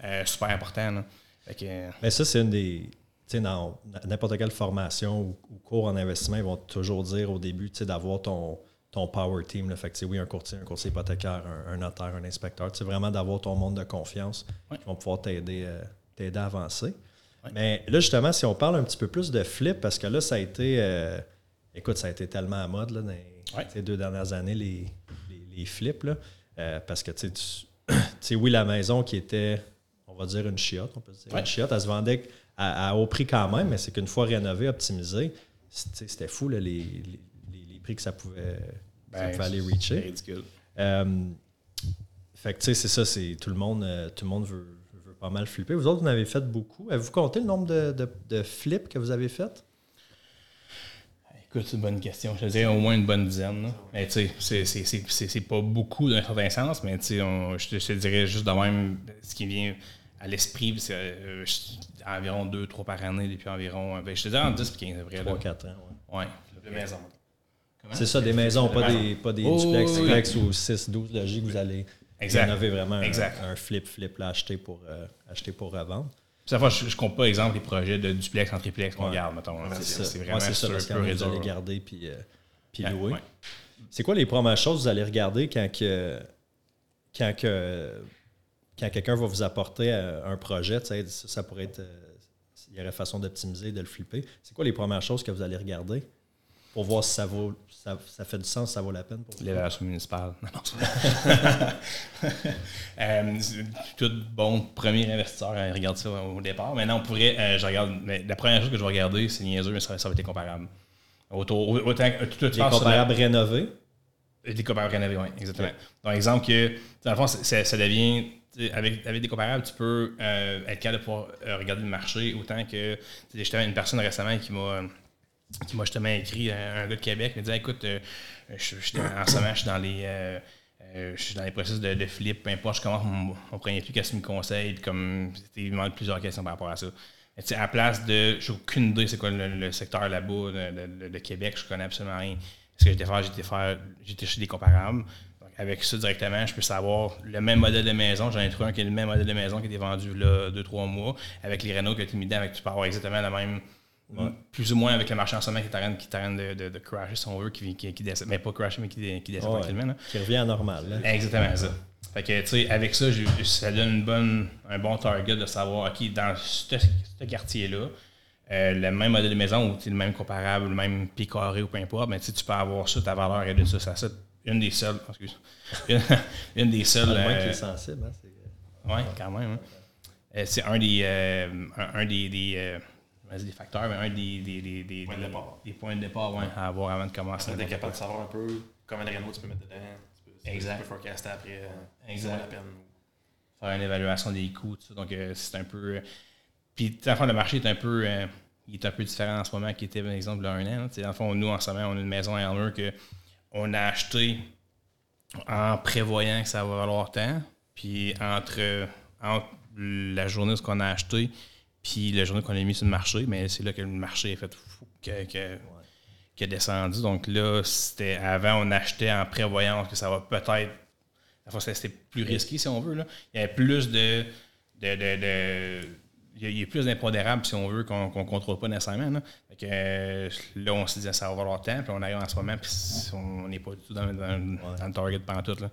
euh, super important. là. Fait que, euh, Mais ça, c'est une des. Tu sais, dans n'importe quelle formation ou, ou cours en investissement, ils vont toujours dire au début tu sais, d'avoir ton, ton power team. Là. Fait que, oui, un courtier, un courtier hypothécaire, un, un notaire, un inspecteur. Sais, vraiment d'avoir ton monde de confiance Ouais. qui vont pouvoir t'aider euh, t'aider à avancer. Ouais. Mais là, justement, si on parle un petit peu plus de flip, parce que là, ça a été. euh, écoute, ça a été tellement à mode là, dans les Ouais. ces deux dernières années, les, les, les flips. Là, Euh, parce que, tu sais, oui, la maison qui était, on va dire, une chiotte, on peut dire une chiotte, elle se vendait à, à haut prix quand même, mais c'est qu'une fois rénové, optimisé, c'est- tu sais, c'était fou là, les, les, les- les prix que ça pouvait, ça ben, pouvait aller c'est reacher. ridicule. Euh, fait que tu sais, c'est ça, c'est tout le monde, euh, tout le monde veut, veut pas mal flipper. Vous autres, vous en avez fait beaucoup. Avez-vous compté le nombre de, de, de flips que vous avez fait? Écoute, c'est une bonne question. Je te dirais au moins une bonne dizaine. là. Mais tu sais, c'est- c'est- c'est c'est- c'est pas beaucoup d'un certain sens, mais tu sais, on- je te, je te dirais juste de même, ce qui vient à l'esprit, c'est euh, environ 2-3 par année depuis environ, ben, je te dirais entre 10 et 15 à vrai. là. 3-4 ans. ouais. Ouais. De maison. C'est ça, des maisons, pas des, pas des Oh, duplex, oui. triplex ou 6-12 logis que vous allez Exact. rénover vraiment un- Exact. Un, flip-flip là, acheter pour, euh, acheter pour revendre. Puis, ça fois, je, je compte pas, exemple, les projets de duplex en triplex qu'on Ouais. garde, mettons. C'est C'est ça. c'est Ouais, vraiment c'est ça, sur parce peu que vous allez garder puis, euh, puis Ouais, louer. ouais. C'est quoi les premières choses que vous allez regarder quand que quand que quand quelqu'un va vous apporter euh, un projet, ça, ça pourrait être il y aurait façon d'optimiser, de le flipper. C'est quoi les premières choses que vous allez regarder? Pour voir si ça vaut ça, ça fait du sens, ça vaut la peine pour? L'évaluation municipale. Non, non, Euh, tout bon premier investisseur regarde ça au départ. Maintenant, on pourrait, euh, je regarde, mais la première chose que je vais regarder, c'est niaiseux, mais ça, ça va être les comparables. Autour, autant que tout, tout Les sur la- comparables rénovés? des comparables rénovés, oui, exactement. Donc, exemple que, dans le fond, c'est- ça devient, avec, avec des comparables, tu peux euh, être capable de pouvoir regarder le marché autant que, justement, une personne récemment qui m'a qui m'a justement écrit, euh, un gars de Québec, me disait, écoute, euh, je, je- en ce moment, je suis dans les... euh, je suis dans les processus de, de flip, peu importe, je commence mon, mon premier flip, qu'est-ce qu'il me conseille, comme, il me plusieurs questions par rapport à ça. Mais tu à la place de, j'ai aucune idée c'est quoi le, le secteur là-bas de, Québec, je connais absolument rien. Ce que j'étais faire, j'étais faire, j'étais chez des comparables. Donc, avec ça directement, je peux savoir le même modèle de maison. J'en ai trouvé un qui est le même modèle de maison qui était vendu là deux, trois mois. Avec les Renault qui ont été mis dedans, avec tu peux avoir exactement la même. Plus ou moins avec le marché en moment qui train, qui de, de, de crasher, si on veut, qui, qui, qui descend. Mais pas crasher, mais qui, qui descend Ouais. tranquillement. là. Qui revient à normal. là. Exactement ça. Fait que, tu sais, avec ça, ça donne une bonne, un bon target de savoir, OK, dans ce, ce quartier-là, euh, le même modèle de maison ou le même comparable, le même pied carré ou peu importe, mais tu peux avoir ça, ta valeur est de ça. ça, ça une des seules, excuse, une, une des seules. Le moins qui euh, est sensible. hein, c'est- oui, quand même. hein. Euh, c'est un des, euh, un, un des, des, euh, vas-y, des facteurs, mais un des, des, des, des, Points de départ. des points de départ ouais, à avoir avant de commencer. Tu es capable de savoir un peu combien de Renault tu peux mettre dedans. Tu peux, Exact. Tu peux forecaster après. euh, Exact. Ça la peine. faire une évaluation des coûts. Donc, c'est un peu. Puis, dans le fond, le marché est un peu il est un peu différent en ce moment qu'il était, par exemple, là, un an. Dans le fond, nous, en ce moment, on a une maison à Elmer qu'on a acheté en prévoyant que ça va valoir tant. Puis entre, la journée qu'on a acheté puis la journée qu'on a mis sur le marché, mais c'est là que le marché est fait fou, qui a descendu. Donc là, c'était avant, on achetait en prévoyant que ça va peut-être. C'était plus risqué, si on veut. Là. Il y avait plus de, de il y, a plus d'impondérables, si on veut, qu'on ne contrôle pas nécessairement. Là, euh, là on se disait ça va valoir temps, puis on arrive en ce moment, puis on n'est pas du tout dans, le target pendant tout. Là.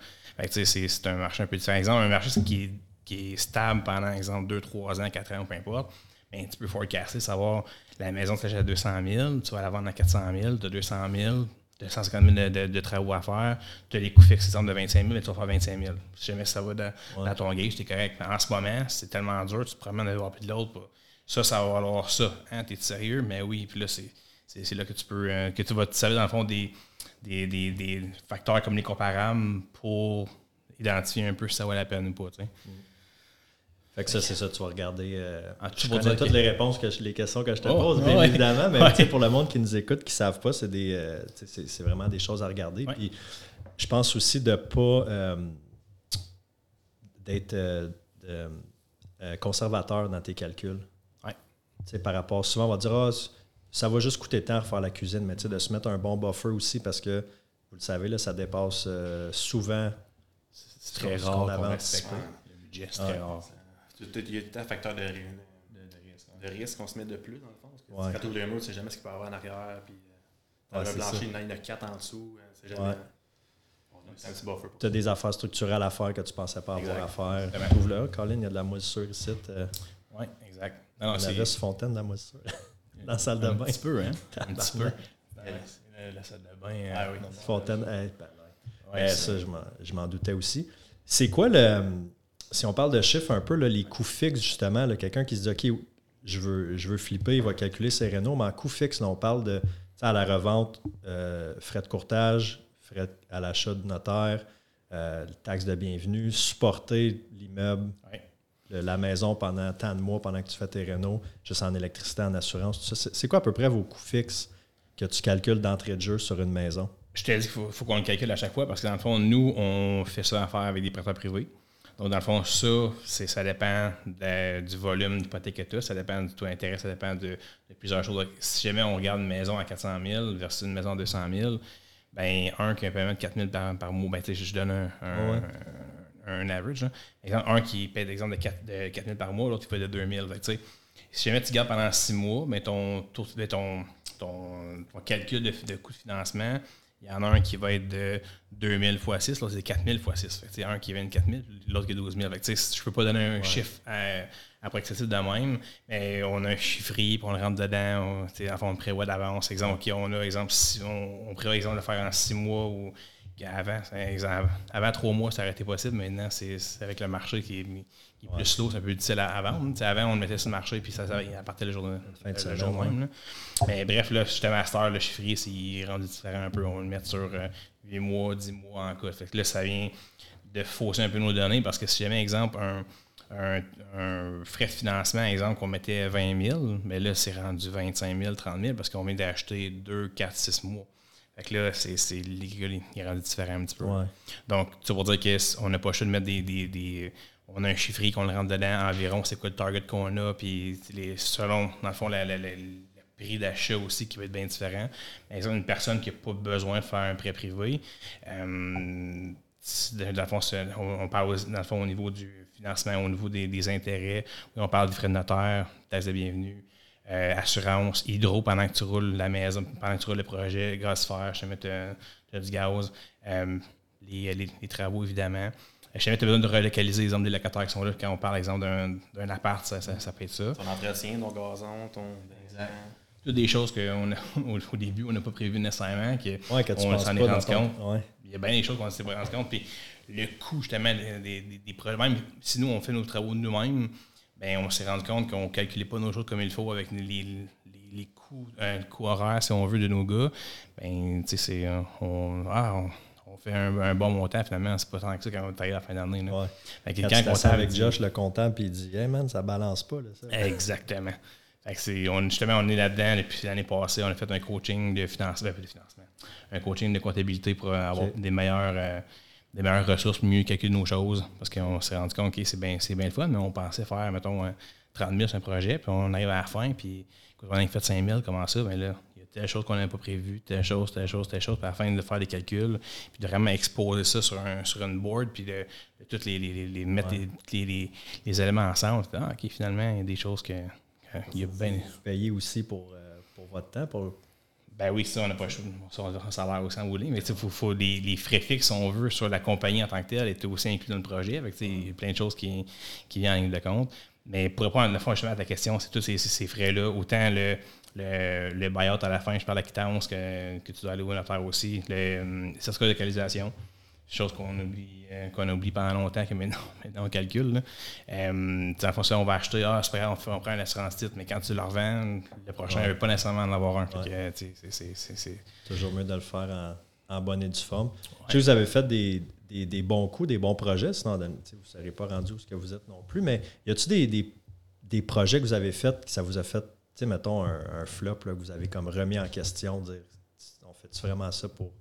c'est un marché un peu différent. Exemple, un marché qui est, qui est stable pendant, exemple, 2, 3 ans, 4 ans, peu importe. Ben, tu peux forecaster, savoir la maison tu à 200 000, tu vas la vendre à 400 000, tu as 200 000, 250 000 de, travaux à faire, tu as les coûts fixes de 25 000, mais tu vas faire 25 000. Si jamais ça va dans, ton gage, es correct. en ce moment, c'est tellement dur, tu te promènes bord puis de l'autre. Ça, ça va valoir ça. Hein, T'es sérieux? Mais oui, puis là, c'est là que tu peux euh, que tu vas te servir, dans le fond, des, des, des, des, facteurs comme les comparables pour identifier un peu si ça vaut la peine ou pas. Fait que ça, c'est ça, tu vas regarder. Euh, ah, tu connais toutes les réponses, que les questions que je te oh, pose, bien évidemment. Mais pour le monde qui nous écoute, qui ne savent pas, c'est des euh, c'est vraiment des choses à regarder. Puis je pense aussi de ne pas euh, d'être conservateur dans tes calculs. Ouais. Par rapport, souvent, on va dire ah, ça va juste coûter temps à refaire la cuisine, mais de se mettre un bon buffer aussi parce que, vous le savez, là, ça dépasse souvent. C'est très rare. Le budget, c'est très rare. Il y a un facteur de, de, de, risque. De risque qu'on se met de plus, dans le fond. Parce que ouais. Quand tu ouvres le mur, tu sais jamais ce qu'il peut y avoir en arrière. Puis, euh, ouais, un plancher, il y en a quatre en dessous. Euh, c'est jamais. Ouais. Tu as des affaires structurelles à faire que tu ne pensais pas avoir à faire. Trouve là, Colin, il y a de la moisissure ici. Euh, oui, exact. Non, non, fontaine de la moisissure. Dans la salle de bain. Un petit peu, hein? un petit peu. La, salle de bain. Ah oui. Fontaine. Ben, ça, je m'en doutais aussi. C'est quoi le si on parle de chiffres un peu, les coûts fixes, justement, quelqu'un qui se dit OK, je veux, je veux flipper, il va calculer ses rénaux, mais en coûts fixes, on parle de à la revente, euh, frais de courtage, frais à l'achat de notaire, euh, taxes de bienvenue, supporter l'immeuble, la maison pendant tant de mois, pendant que tu fais tes rénaux, juste en électricité, en assurance, tout ça. C'est quoi à peu près vos coûts fixes que tu calcules d'entrée de jeu sur une maison? Je t'ai dit qu'il faut, qu'on le calcule à chaque fois parce que dans le fond, nous, on fait ça à faire avec des prêteurs privés. Donc, dans le fond, ça, ça dépend du volume d'hypothèque que tu as, ça dépend du taux d'intérêt, ça dépend de, plusieurs choses. si jamais on regarde une maison à 400 000 versus une maison à 200 000, ben un qui a un paiement de 4 000 par, par mois, ben, je donne un, un, average. Exemple, un qui paie d'exemple de 4, de 4 000 par mois, l'autre qui paie de 2 000. si jamais tu gardes pendant 6 mois, ben, ton, ton, ton, ton, calcul de, de coût de financement, il y en a un qui va être de 2000 x 6, l'autre c'est 4000 x 6. Fait un qui vient de 4000, l'autre qui est 12 000. Fait que, je peux pas donner un chiffre après que c'est de même, mais on a un chiffrier, puis on le rentre dedans. On, enfin, on prévoit d'avance. Exemple, on a, exemple, si on, prévoit exemple de faire en 6 mois ou avant, exemple, avant 3 mois, ça aurait été possible. Maintenant, c'est avec le marché qui est plus slow, c'est un peu difficile à, vendre. avant, on le mettait sur le marché, puis ça, ça partait le jour, le, jour même. Mais bref, là, j'étais master, le chiffrier, c'est rendu différent un peu. On le met sur 8 euh, mois, 10 mois en cas. Fait que là, ça vient de fausser un peu nos données parce que si jamais, exemple, un, un, frais de financement, exemple, qu'on mettait 20 000, mais là, c'est rendu 25 000, 30 000 parce qu'on vient d'acheter 2, 4, 6 mois. Fait que là, c'est, c'est, il est rendu différent un petit peu. Donc, ça veut dire qu'on n'a pas choix de mettre des, des on a un chiffrier qu'on le rentre dedans environ, c'est quoi le target qu'on a, puis les, selon, dans le fond, le prix d'achat aussi qui va être bien différent. Par exemple, une personne qui n'a pas besoin de faire un prêt privé, euh, dans le fond, on, parle dans au niveau du financement, au niveau des, intérêts, on parle du frais de notaire, taxe de bienvenue, euh, assurance, hydro pendant que tu roules la maison, pendant que tu roules le projet, gaz fer, je te mets du gaz, euh, les, travaux évidemment. Je jamais tu as besoin de relocaliser, les exemple, des locataires qui sont là. Quand on parle, exemple, d'un appart, ça, ça, peut être ça. Ton entretien, ton gazon, ton. Exact. Toutes des choses qu'au au début, on n'a pas prévu nécessairement, qu'on ouais, s'en est rendu compte. Il y a bien des choses qu'on s'est pas rendu compte. Puis le coût, justement, des, des, projets, même si nous, on fait nos travaux nous-mêmes, ben, on s'est rendu compte qu'on ne calculait pas nos choses comme il faut avec les, les, les coûts, un coût horaire, si on veut, de nos gars. Ben, tu sais, c'est. On, ah, on fait un, bon montant, finalement, c'est pas tant que ça quand on taille à la fin d'année. Ouais. Quelqu'un quand avec Josh le comptant, puis il dit Hey man, ça balance pas. Là, ça. Exactement. Fait on, justement, on est là-dedans depuis l'année passée. On a fait un coaching de financement, de financement un coaching de comptabilité pour avoir des meilleures. Euh, des meilleures ressources, mieux calculer nos choses. Parce qu'on s'est rendu compte que c'est bien, c'est bien le fun, mais on pensait faire, mettons, 30 000 sur un projet, puis on arrive à la fin, puis quand on a fait 5 000, comment ça? Bien là, telle chose qu'on n'avait pas prévu, telle chose, telle chose, telle chose, puis à la fin de faire des calculs, puis de vraiment exposer ça sur, un, sur une board, puis de, de les, les, les, mettre les, les, éléments ensemble. Ah, OK, finalement, il y a des choses que, il y a bien. Vous payez aussi pour, euh, pour votre temps, pour ben oui, ça, on n'a pas le salaire aussi en voulait, mais il faut, faut les, les, frais fixes, on veut, sur la compagnie en tant que telle, étaient aussi inclus dans le projet. Avec plein de choses qui, qui viennent en ligne de compte. Mais pour répondre à la fois, à ta question, c'est tous ces, ces frais-là. Autant le, le, le buyout à la fin, je parle de la quittance que, que tu dois aller au notaire aussi, le certificat de localisation, chose qu'on oublie, euh, qu'on oublie pendant longtemps, que maintenant, maintenant on calcule. Euh, en fonction, on va acheter, ah, c'est pas grave, on, prend un assurance titre, mais quand tu le revends, le prochain ne veut pas nécessairement en avoir un. c'est toujours mieux de le faire en, bonne et due forme. Je vous avez fait des, des, des, bons coups, des bons projets, sinon vous ne serez pas rendu où ce que vous êtes non plus. Mais y a-t-il des, des, des, projets que vous avez faits que ça vous a fait sais, mettons un, flop que vous avez comme remis en question, dire on fait vraiment ça pour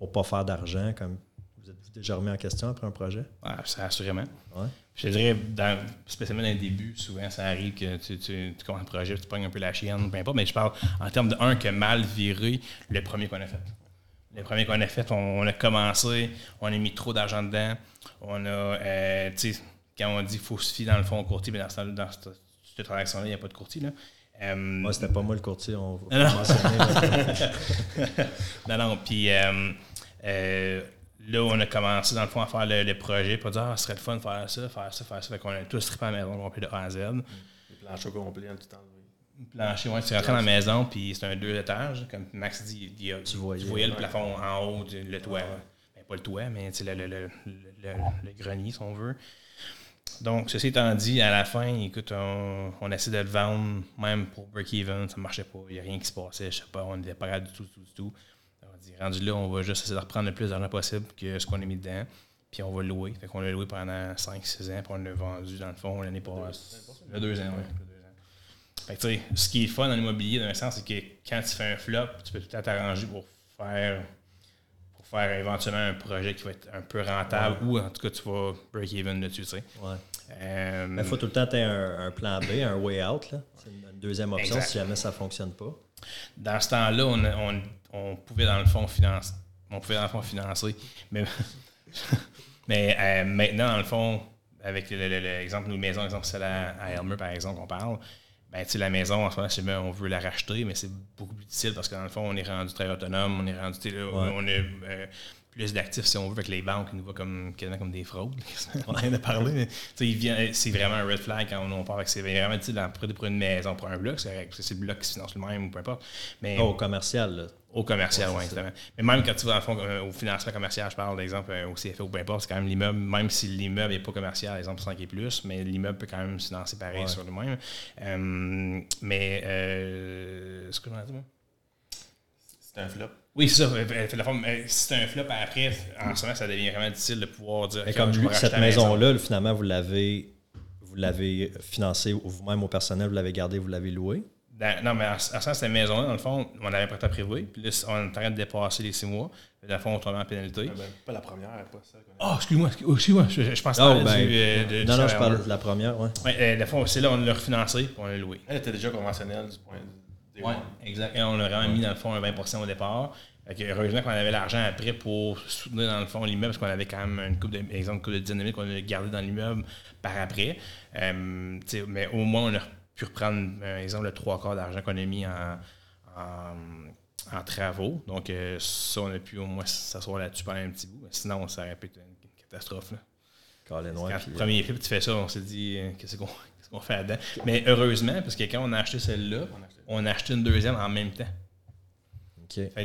ne pas faire d'argent, comme vous êtes déjà remis en question après un projet? Oui, assurément. Ouais. Je dirais, dans, spécialement dans les débuts, souvent ça arrive que tu, tu, tu commences un projet, tu prends un peu la chienne, peu importe, mais je parle en termes de un que mal viré, le premier qu'on a fait. Le premier qu'on a fait, on, a commencé, on a mis trop d'argent dedans. On a, euh, tu sais, quand on dit qu'il faut se fier dans le fond au courtier, mais dans, cette, dans cette, cette transaction-là, il n'y a pas de courtier. Là. Euh, Moi, c'était pas moi le courtier, on va non. non, non, puis euh, euh, là, on a commencé, dans le fond, à faire le, projet, pour dire, ah, ce serait le fun de faire ça, faire ça, faire ça. Fait qu'on a tous strippé à la maison complet de A à Z. Le plancher au complet en tout temps. Plancher, oui. Tu rentres dans la maison, puis c'est un deux étages. Comme Max dit, il y a, tu, voyais, le plafond en haut, le toit. Ben, pas le toit, mais le, le, le, le, grenier, si on veut. Donc, ceci étant dit, à la fin, écoute, on, on essaie de le vendre, même pour break-even, ça ne marchait pas, il n'y a rien qui se passait, je sais pas, on n'était pas du tout, du tout, du tout. On dit, rendu là, on va juste essayer de reprendre le plus d'argent possible que ce qu'on a mis dedans, puis on va le louer. Fait qu'on l'a loué pendant 5-6 ans, puis on l'a vendu, dans le fond, l'année passée. Il y a deux ans, oui. Fait que, tu sais, ce qui est fun dans l'immobilier, d'un sens, c'est que quand tu fais un flop, tu peux tout à t'arranger pour faire faire éventuellement un projet qui va être un peu rentable ou en tout cas tu vas break even dessus. Tu sais. ouais. Euh, il faut tout le temps avoir un, plan B, un way out. C'est une deuxième option si jamais ça ne fonctionne pas. Dans ce temps-là, on, on, on, pouvait dans le fond financer. On pouvait dans le fond financer. Mais, mais euh, maintenant, dans le fond, avec l'exemple de nos maisons, exemple celle à, Elmer, par exemple, qu'on parle, ben, la maison, en ce moment, on veut la racheter, mais c'est beaucoup plus difficile parce que dans le fond, on est rendu très autonome, on est rendu, on est euh, plus d'actifs, si on veut, avec les banques, ils nous voient comme, comme des fraudes. on a rien à parler. c'est vraiment un red flag quand on, parle. C'est vraiment, tu pour une maison, pour un bloc, c'est le bloc qui se finance lui-même ou peu importe. Mais, oh, au commercial, là. Au commercial, oui, exactement. Mais même quand tu vas, fond, euh, au financement commercial, je parle, d'exemple, euh, au CFA ou peu importe, c'est quand même l'immeuble, même si l'immeuble n'est pas commercial, exemple 5 et plus, mais l'immeuble peut quand même se financer pareil sur lui-même. Euh, mais, euh, ce que je dire, C'est un flop. Oui, c'est ça. Si c'est un flop, après, en ce moment, ça devient vraiment difficile de pouvoir dire. Mais comme cette maison-là, finalement, vous l'avez vous l'avez financé vous-même au personnel, vous l'avez gardé, vous l'avez non, mais en, sens, cette maison-là, dans le fond, on avait prêt à prévoir. Puis là, on est en train de dépasser les six mois. Puis, dans le fond, on tombe en pénalité. Ah, ben, pas la première, pas ça. Oh, excuse-moi, excuse-moi. Je, je pense oh, ben, euh, Non, non, je parle de la première, oui. Ouais, euh, le fond, c'est là, on l'a refinancé, puis on l'a loué. Elle était déjà conventionnelle du point de Oui, exact. Et on a vraiment mis, dans le fond, un 20% au départ. Fait heureusement qu'on avait l'argent après pour soutenir, dans le fond, l'immeuble, parce qu'on avait quand même une coupe de, exemple, une coupe de dynamique qu'on a gardé dans l'immeuble par après. Euh, mais au moins, on a pu reprendre, par exemple, le trois quarts d'argent qu'on a mis en, en, travaux. Donc, euh, ça, on a pu au moins s'asseoir là-dessus pendant un petit bout. Sinon, ça aurait pu être une catastrophe. Là. Quand le premier flip, tu fais ça, on s'est dit, euh, qu'est-ce qu'on fait là-dedans? Mais heureusement, parce que quand on a acheté celle-là, on a acheté une deuxième en même temps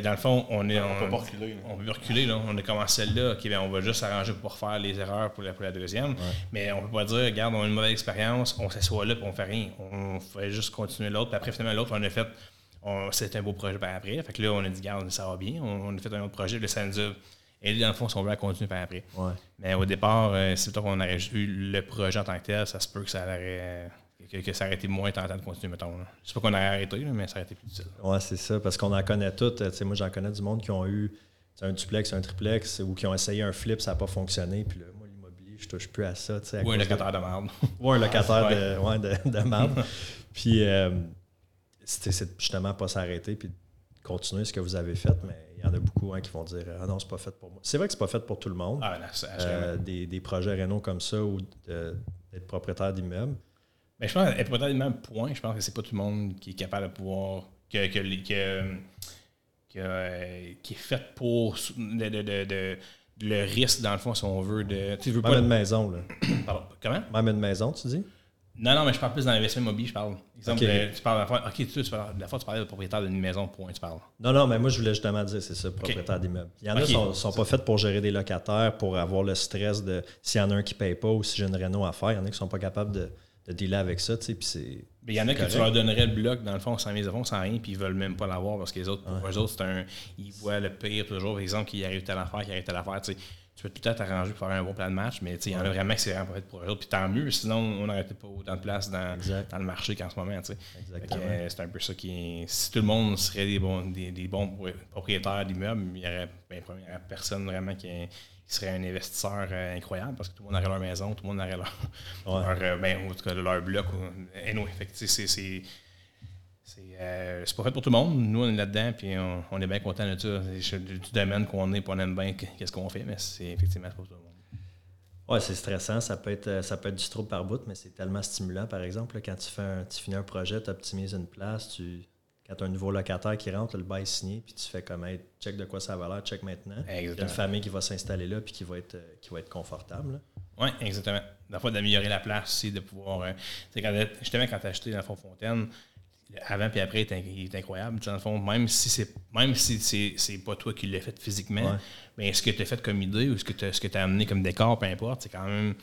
dans le fond, on est. On, peut pas reculer. On peut reculer. Là. On a commencé celle-là. OK, ben, on va juste s'arranger pour refaire les erreurs pour la, pour la deuxième. Mais on peut pas dire, regarde, on a une mauvaise expérience, on s'assoit là et on fait rien. On fait juste continuer l'autre. Puis après, finalement, l'autre, on a fait. C'était un beau projet par après. Fait que là, on a dit, regarde, ça va bien. On, a fait un autre projet. Là, ça nous a aider dans le fond si on veut continuer par après. Mais au départ, euh, c'est plutôt qu'on aurait eu le projet en tant que tel, ça se peut que ça aurait, que, ça aurait été moins tentant de continuer, mettons. Je sais pas qu'on aurait arrêté, mais été plus difficile. Oui, c'est ça, parce qu'on en connaît toutes. moi, j'en connais du monde qui ont eu un duplex, un triplex, ou qui ont essayé un flip, ça n'a pas fonctionné. Puis là, moi, l'immobilier, je touche plus à ça. ou un locataire de, merde. ou un locataire de, ouais, de, de merde. puis euh, c'est justement pas s'arrêter puis continuer ce que vous avez fait, mais il y en a beaucoup hein, qui vont dire Ah non, c'est pas fait pour moi. C'est vrai que c'est pas fait pour tout le monde. Ah, euh, des, des, projets rénaux comme ça ou d'être propriétaire d'immeubles. Mais je pense d'immeuble, point, je pense que c'est pas tout le monde qui est capable de pouvoir. que, que, que euh, qui est faite pour le risque, dans le fond, si on veut. De, tu veux pas une maison, là. Pardon, comment? Même une maison, tu dis? Non, non, mais je parle plus dans l'investissement immobilier, je parle. Exemple, tu parles la fois, OK, tu, tu parles, la fois, tu parlais de propriétaire d'une maison, point, tu parles. Non, non, mais moi, je voulais justement dire, c'est ça, propriétaire d'immeuble. Il y en a qui sont, sont pas faits pour gérer des locataires, pour avoir le stress de s'il y en a un qui ne paye pas ou si j'ai une réno à faire. Il y en a qui sont pas capables de, de dealer avec ça, tu sais, puis c'est il y en a que tu leur donnerais le bloc, dans le fond, sans mise à fond, sans rien, puis ils veulent même pas l'avoir parce que les autres, pour eux autres, c'est un. Ils voient le pire toujours. Par exemple, qu'il arrive telle affaire, qu'il arrive telle affaire. Tu, sais, tu peux tout à t'arranger pour faire un bon plan de match, mais il y en a vraiment qui c'est vraiment pour eux autres. Puis tant mieux, sinon, on n'aurait pas autant de place dans, dans le marché qu'en ce moment. Tu sais. Euh, c'est un peu ça qui Si tout le monde serait des bons, des, des bons propriétaires d'immeubles, il n'y aurait, ben, aurait personne vraiment qui qui serait un investisseur euh, incroyable parce que tout le monde aurait leur maison, tout le monde aurait leur, leur euh, ben, en tout cas, leur bloc. Anyway, c'est, euh, c'est, pas fait pour tout le monde. Nous, on est là-dedans, puis on, est bien content de ça. Du, domaine qu'on est, puis on aime bien qu'est-ce qu'on fait, mais c'est effectivement pas pour tout le monde. Oui, c'est stressant. Ça peut, être, ça peut être du trouble par bout, mais c'est tellement stimulant. Par exemple, quand tu, fais un, tu finis un projet, tu optimises une place, tu, quand tu as un nouveau locataire qui rentre, le bail est signé, puis tu fais comme hey, check de quoi ça va l'air, check maintenant. Il y a une famille qui va s'installer là puis qui va être, euh, qui va être confortable. Oui, exactement. La fois d'améliorer la place aussi, de pouvoir. Euh, quand, justement, quand tu as acheté dans le fond Fontaine, avant puis après, il est incroyable. Dans le fond, même si c'est même si c'est pas toi qui l'as fait physiquement, mais ce que tu as fait comme idée ou ce que tu as, as amené comme décor, peu importe, c'est quand même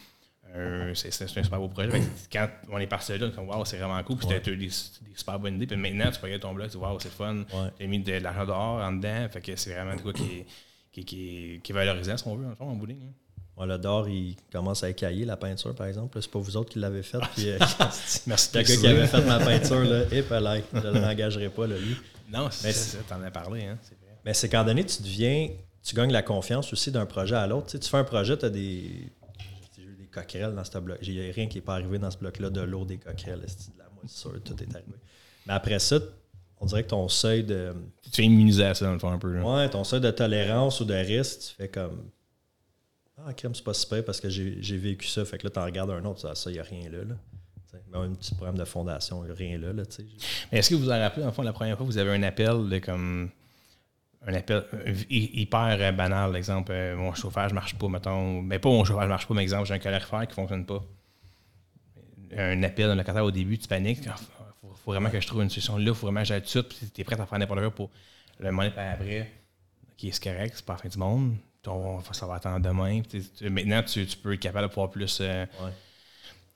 c'est un super beau projet. quand on est parti là, on wow, c'est vraiment cool. Puis as eu des, super bonnes idées. Puis maintenant, tu regarder ton blog, tu dis wow, c'est fun. Tu as mis de, l'argent dehors en dedans. Fait que c'est vraiment quoi qui est, qui, qui, qui est valorisant, si on veut, en, fond, en hein. le d'or, il commence à écailler la peinture, par exemple. C'est pas vous autres qui l'avez faite. Euh, Merci. Quelqu'un qui avait fait ma peinture, là, et là, je ne l'engagerai pas, là, lui. Non, c'est ça, t'en as parlé. Hein, mais c'est qu'en donné, tu deviens, tu gagnes la confiance aussi d'un projet à l'autre. Tu, sais, tu fais un projet, tu as des, coquerelles dans ce bloc. J'ai rien qui n'est pas arrivé dans ce bloc-là de l'eau des coquerelles. De la moisissure, tout est arrivé. Mais après ça, on dirait que ton seuil de. Tu fais immuniser à ça, dans le fond, un peu. Ouais, ton seuil de tolérance ou de risque, tu fais comme. Ah, crème, c'est pas super parce que j'ai vécu ça. Fait que là, tu en regardes un autre, ça, il n'y a rien là. là. Même un petit problème de fondation, il n'y a rien là. là Mais est-ce que vous vous en rappelez, en fond, la première fois, vous avez un appel de comme un appel hyper euh, banal, exemple, euh, mon chauffage ne marche pas, mettons, mais pas mon chauffage ne marche pas, mais exemple, j'ai un calorifère qui ne fonctionne pas. Un appel d'un locataire au début, tu paniques, il faut, vraiment que je trouve une solution là, il faut vraiment que j'aille tout de suite, tu es prêt à faire n'importe quoi pour le moment après, qui est correct, c'est pas la fin du monde, ça va attendre demain. maintenant, tu, peux être capable de pouvoir plus. Euh,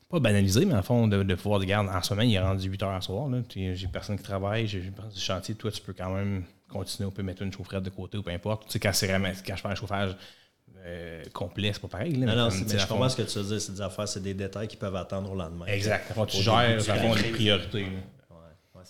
pas banaliser, mais en fond, de, pouvoir, regarder, en moment, il est rendu 8 heures à soir. J'ai personne qui travaille, j'ai personne du chantier. Toi, tu peux quand même continuer, on peut mettre une chaufferette de côté ou peu importe. Tu sais, quand, quand je fais un chauffage euh, complet, c'est pas pareil. non, non, mais je comprends ce que tu veux dire. C'est des affaires, c'est des détails qui peuvent attendre au lendemain. Exact. tu gères les priorités.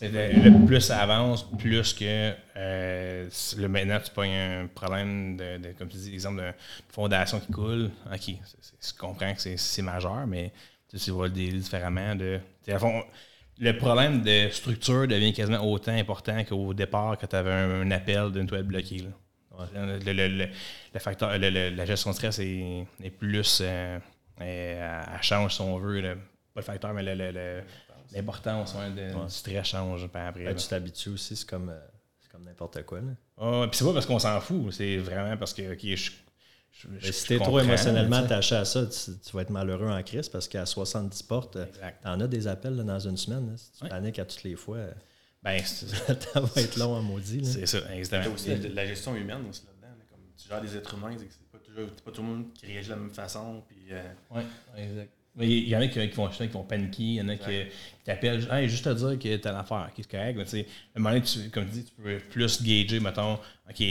le, plus ça avance, plus que euh, le maintenant tu pognes un problème de, comme tu dis, l'exemple de fondation qui coule. OK, je comprends que c'est majeur, mais tu vois le délai différemment. De, le problème de structure devient quasiment autant important qu'au départ quand tu avais un, appel d'une toilette bloquée. Le, facteur, la gestion de stress est, plus. Euh, elle change si on veut. pas le facteur, mais l'importance du stress change après. tu t'habitues aussi, c'est comme, euh, comme n'importe quoi. Ah, puis c'est pas parce qu'on s'en fout, c'est vraiment parce que je si tu es trop émotionnellement attaché à ça, tu, vas être malheureux en crise parce qu'à 70 portes, tu en as des appels dans une semaine. Si tu paniques à toutes les fois, ben, ça va être long en maudit. C'est ça, exactement. aussi la, gestion humaine aussi là-dedans. tu gères des êtres humains, c'est pas, pas tout le monde qui réagit de la même façon. Puis, euh, Oui, exact. Il y en a qui, vont, qui vont paniquer, il y en a qui, t'appellent juste à dire que t'as l'affaire, qu'est-ce correct. Mais tu sais, à un moment donné, tu, comme tu dis, tu peux plus gager, mettons, OK,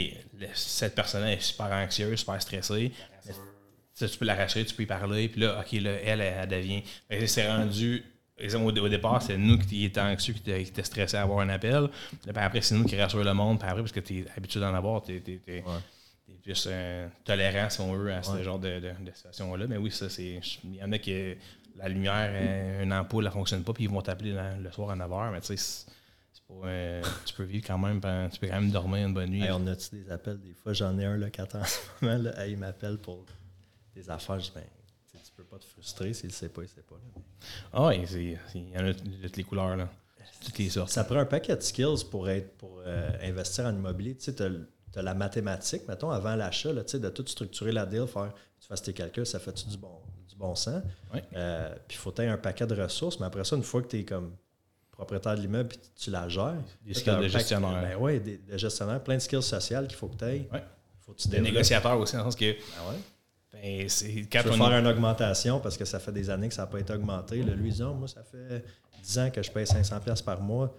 cette personne-là est super anxieuse, super stressée. tu peux la rassurer, tu peux y parler, puis là, OK, là, elle, elle, devient. C'est rendu. Au, au départ, c'est nous qui étions anxieux, qui étaient stressés à avoir un appel. Puis après, c'est nous qui rassurons le monde. Puis après, parce que tu es habitué d'en avoir, tu es, plus euh, tolérant, si on veut, à ce genre de, de, situation-là. Mais oui, ça, c'est. Il y en a qui. La lumière, euh, une ampoule, elle ne fonctionne pas, puis ils vont t'appeler le soir à 9h. Mais tu sais, euh, tu peux vivre quand même, tu peux quand même dormir une bonne nuit. on a-tu des appels? Des fois, j'en ai un locataire en ce moment. Là, il m'appelle pour des affaires. Je dis, ben, tu peux pas te frustrer s'il ne sait pas, il ne sait pas. Ah oui, il y en a toutes les couleurs. Là. Toutes les sortes. Ça prend un paquet de skills pour, être, pour investir en immobilier. Tu sais, tu as la mathématique, mettons, avant l'achat, de tout structurer la deal, faire tu fasses tes calculs, ça fait du bon, du bon sens? Euh, puis il faut avoir un paquet de ressources, mais après ça, une fois que tu es comme propriétaire de l'immeuble et tu la gères. Des skills de gestionnaire. Ben oui, des, de gestionnaire, plein de skills sociales qu'il faut que tu aies. Ouais. Faut que tu des négociateurs aussi, dans le sens que. Ben ouais. Ben, quand tu veux faire une augmentation parce que ça fait des années que ça n'a pas été augmenté. Le lui, moi, ça fait 10 ans que je paye 500$ par mois.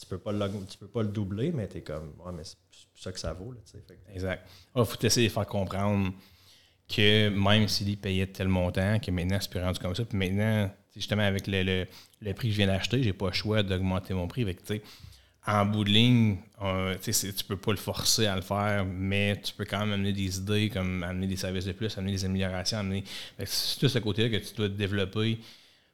Tu peux pas le, tu peux pas le doubler, mais tu es comme, mais ça que ça vaut. Là, exact. Il faut essayer de faire comprendre que même s'il payait tel montant, que maintenant c'est plus rendu comme ça, puis maintenant, justement, avec le, le, prix que je viens d'acheter, j'ai pas le choix d'augmenter mon prix. En bout de ligne, tu tu peux pas le forcer à le faire, mais tu peux quand même amener des idées, comme amener des services de plus, amener des améliorations, amener. C'est tout ce côté-là que tu dois développer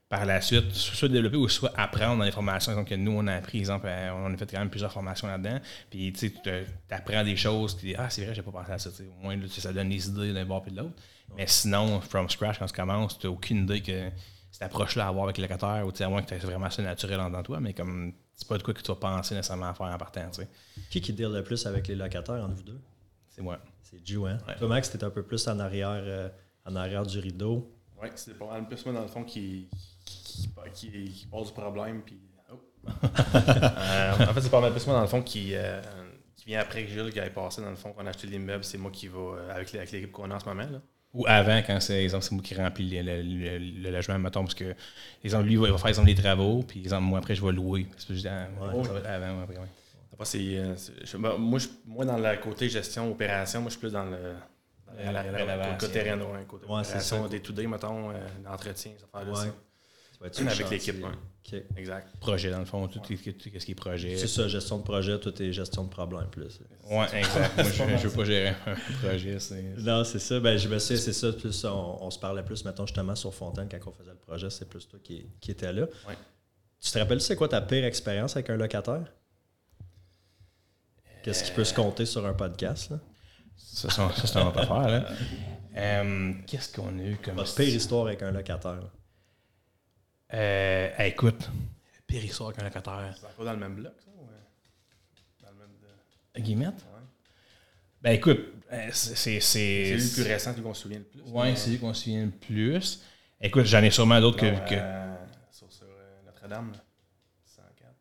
par la suite, soit développer ou soit apprendre dans les formations que nous, on a appris. Exemple, euh, on a fait quand même plusieurs formations là-dedans. Puis, tu apprends des choses, tu dis, ah, c'est vrai, j'ai pas pensé à ça. Au moins, ça donne des idées d'un bord et de l'autre. Mais sinon, from scratch, quand tu commences, tu n'as aucune idée que cette approche-là à avoir avec le locataire, ou à moins que tu aies vraiment ça naturel dans toi, mais comme c'est pas de quoi que tu vas penser nécessairement à faire en partant. sais. Qui qui deal le plus avec les locataires entre vous deux? C'est moi. C'est Joe, hein? Toi, Max, tu un peu plus en arrière, euh, en arrière du rideau. Oui, c'est pas mal plus moi, dans le fond, qui, qui, qui, pose du problème. Puis, oh. euh, en fait, c'est pas mal plus moi, dans le fond, qui, euh, qui vient après que Gilles, qui a passé, dans le fond, qu'on a acheté l'immeuble, c'est moi qui va, euh, avec, l'équipe qu'on a en ce moment. Là. Ou avant, quand c'est exemple, c'est moi qui remplis le, le, logement, mettons, parce que exemple, lui, il va faire exemple, les travaux, puis exemple, moi après, je vais louer. C'est juste, ah, ouais, ça va être avant, après, c'est, ben, moi, je, moi, dans le côté gestion, opération, moi, je suis plus dans le, dans la, le côté ouais, opération, des to-day, mettons, l'entretien, ça fait ouais. ça avec l'équipe. Exact. Projet, dans le fond, tout, ce qui est projet. C'est ça, gestion de projet, tout est gestion de problème plus. Oui, exact. Moi, je ne veux pas gérer un projet. Non, c'est ça. Ben, je me sais, c'est ça. Plus on, se parlait plus, mettons, justement, sur Fontaine, quand on faisait le projet, c'est plus toi qui, qui étais là. Ouais. Tu te rappelles, c'est quoi ta pire expérience avec un locataire? Qu'est-ce qui peut se compter sur un podcast? Là? Ça, c'est une autre affaire. Là. Euh, qu'est-ce qu'on a eu comme. Votre pire histoire avec un locataire. Euh, écoute, pire histoire qu'un locataire. C'est pas dans le même bloc, ça? Ou dans le même. De... Guillemette? Ouais. Ben écoute, euh, c'est. C'est lui le plus récent qu'on se souvient le plus. Oui, c'est lui qu'on se souvient le plus. Écoute, j'en ai sûrement d'autres que. que... Euh, sur, sur euh, Notre-Dame, 104.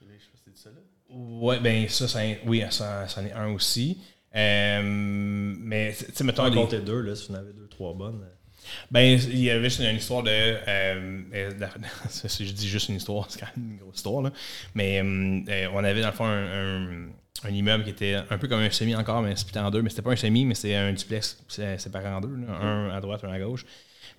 Je sais pas si c'est ça là. Ouais, ben ça, ça oui, ça, ça en est un aussi. Euh, mais, tu sais, mettons. On deux, là, si vous en avez deux, trois bonnes. Ben, il y avait une histoire de. Euh, je dis juste une histoire, c'est quand même une grosse histoire, là. Mais euh, on avait dans le fond un, immeuble qui était un peu comme un semi encore, mais splitté en deux. Mais c'était pas un semi, mais c'est un duplex séparé en deux, un à droite, un à gauche.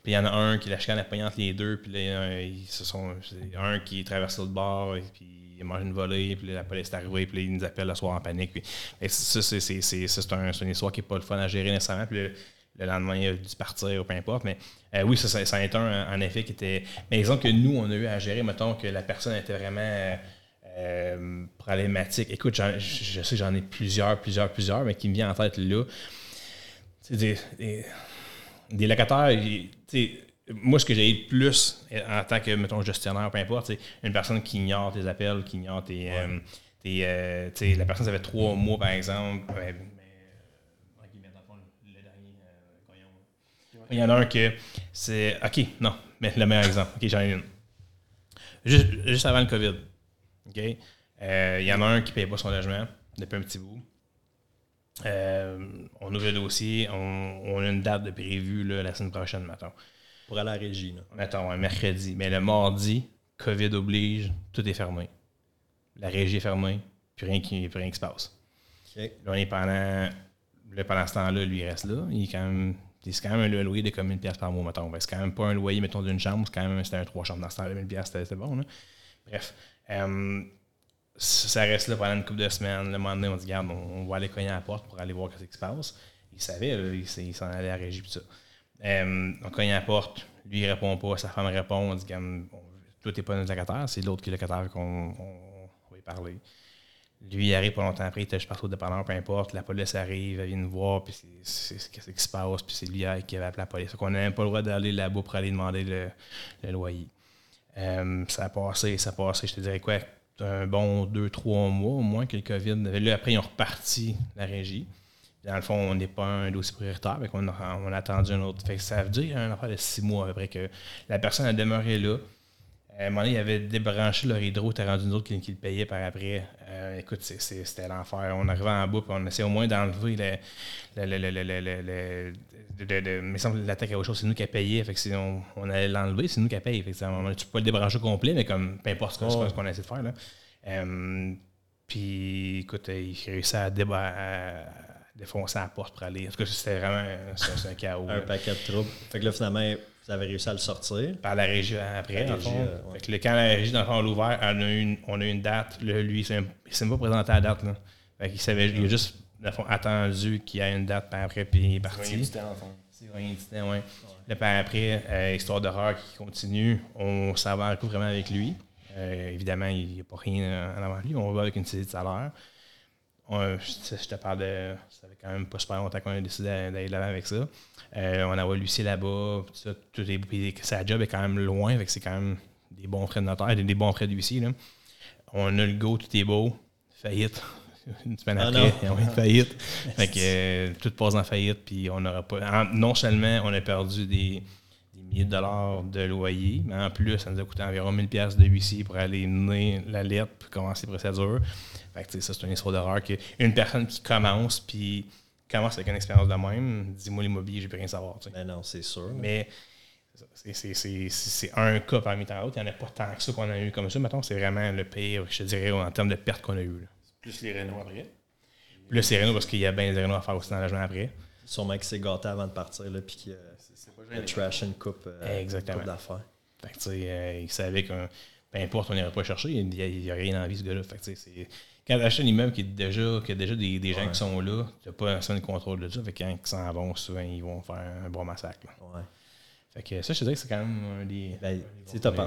Puis il y en a un qui la chicane a entre les deux, puis là, ils se sont. Un qui traverse le bord, et puis il a mangé une volée, puis la police est arrivée, puis il nous appelle le soir en panique. Puis, ça, c'est un, une histoire qui n'est pas le fun à gérer nécessairement. Puis le lendemain, il a dû partir ou peu importe. Mais euh, oui, ça, ça, a été un, en effet qui était. Mais exemple que nous, on a eu à gérer, mettons que la personne était vraiment euh, problématique. Écoute, je, sais que j'en ai plusieurs, plusieurs, plusieurs, mais qui me vient en tête là. Des, des, des, locataires, moi, ce que j'ai eu le plus en tant que, mettons, gestionnaire, peu importe, c'est une personne qui ignore tes appels, qui ignore tes. Euh, la personne, ça fait trois mois, par exemple, Il y en a un que c'est. OK, non, mais le meilleur exemple. OK, j'en ai une. Juste, avant le COVID. OK? Euh, il y en a un qui ne paye pas son logement depuis un petit bout. Euh, on ouvre le dossier. On, a une date de prévue là, la semaine prochaine, maintenant. Pour aller à la régie. Là. Mettons, un mercredi. Mais le mardi, COVID oblige, tout est fermé. La régie est fermée, plus rien qui, plus rien qui se passe. Là, on est pendant, là, pendant ce temps-là, lui, il reste là. Il est quand même c'est quand même un loyer de comme 1000 pièces par mois, mettons. C'est quand même pas un loyer, mettons, d'une chambre, c'est quand même c'était un trois chambres dans ce temps-là, 1000 pièces, c'était bon. Bref. Euh, ça reste là pendant une couple de semaines. Le moment donné, on dit, regarde, on, va aller cogner à la porte pour aller voir ce qui se passe. Il savait, il, s'en allait à régie, ça. Euh, on cogne à la porte, lui, il répond pas, sa femme répond, on dit, toi, t'es pas un locataire, c'est l'autre qui est locataire qu'on va y parler. Lui, il arrive pas longtemps après, il juste partout au dépanneur, peu importe. La police arrive, elle vient nous voir, puis c'est ce qui se passe, puis c'est lui qui avait appelé la police. Donc, on n'a même pas le droit d'aller là-bas pour aller demander le, loyer. Euh, ça a passé, ça a passé, je te dirais quoi, un bon deux, trois mois au moins que le COVID. Là, après, ils ont reparti la régie. Dans le fond, on n'est pas un dossier prioritaire, mais on a, attendu un autre. Fait que ça veut dire un affaire de six mois après que la personne a demeuré là. À un moment donné, il avait débranché leur hydro, t'as rendu une autre qui, le payait par après. Euh, écoute, c'était l'enfer. On arrivait en bout, puis on essayait au moins d'enlever le, mais semble l'attaque à autre chose, c'est nous qui a payé. Fait que si on, on allait l'enlever, c'est nous qui a payé. Fait que, à un moment, tu peux pas le débrancher complet, mais comme peu importe ce qu'on a essayé de faire. Là. Euh, puis écoute, il réussit à, à, défoncer la porte pour aller. En tout cas, c'était vraiment un, chaos. un paquet de troubles. Fait que là, finalement, vous avez réussi à le sortir. Par la régie après, dans le fond. fait que le, quand la régie, dans le fond, l'a ouvert, on a, une, on a une date. lui, il ne s'est pas présenté à la date. Là. Fait qu'il savait, il a juste, dans le fond, attendu qu'il y ait une date, par après, puis il est parti. C'est rien C'est rien du temps, oui. Le par après, euh, histoire d'horreur qui continue, on s'en va coup vraiment avec lui. Euh, évidemment, il n'y a pas rien en avant de lui. On va avec une saisie de salaire. Je, te parle de. Ça fait quand même pas super longtemps qu'on a décidé d'aller là avec ça. Euh, on envoie Lucie là-bas. Tout, tout est, sa job est quand même loin, c'est quand même des bons frais de notaire, des, des bons frais d'huissier. On a le go, tout est beau. Faillite. Une semaine ah après, on est faillite. fait que euh, tout passe en faillite, puis on n'aura pas. non seulement on a perdu des, des, milliers de dollars de loyer, mais en plus, ça nous a coûté environ 1000 pièces de huissier pour aller mener la lettre pour commencer les procédures. Fait que ça, c'est une histoire d'horreur qu'une personne qui commence, puis commence avec une expérience de même, dis-moi l'immobilier, je peux rien savoir. Ben non, c'est sûr. Mais c'est un cas parmi tant d'autres. Il n'y en a pas tant que ça qu'on a eu comme ça. Mettons, c'est vraiment le pire, je te dirais, en termes de pertes qu'on a eues. Plus les Renault après? Plus les Renault, parce qu'il y a bien des Renault à faire aussi dans logement après. Sûrement qu'il s'est gâté avant de partir, là, puis qu'il a trash une coupe, euh, Exactement. d'affaires. Fait que, tu sais, euh, il savait que peu importe, on n'irait pas chercher, il n'y a, rien envie, ce gars-là. Fait que, tu sais, quand tu achètes un immeuble qui, est déjà, qui a déjà des, des gens qui sont là, tu n'as pas un seul contrôle de ça. Fait que quand ils s'en vont, souvent, ils vont faire un bon massacre. Ouais. Fait que ça, je te dirais que c'est quand même un des. Ben,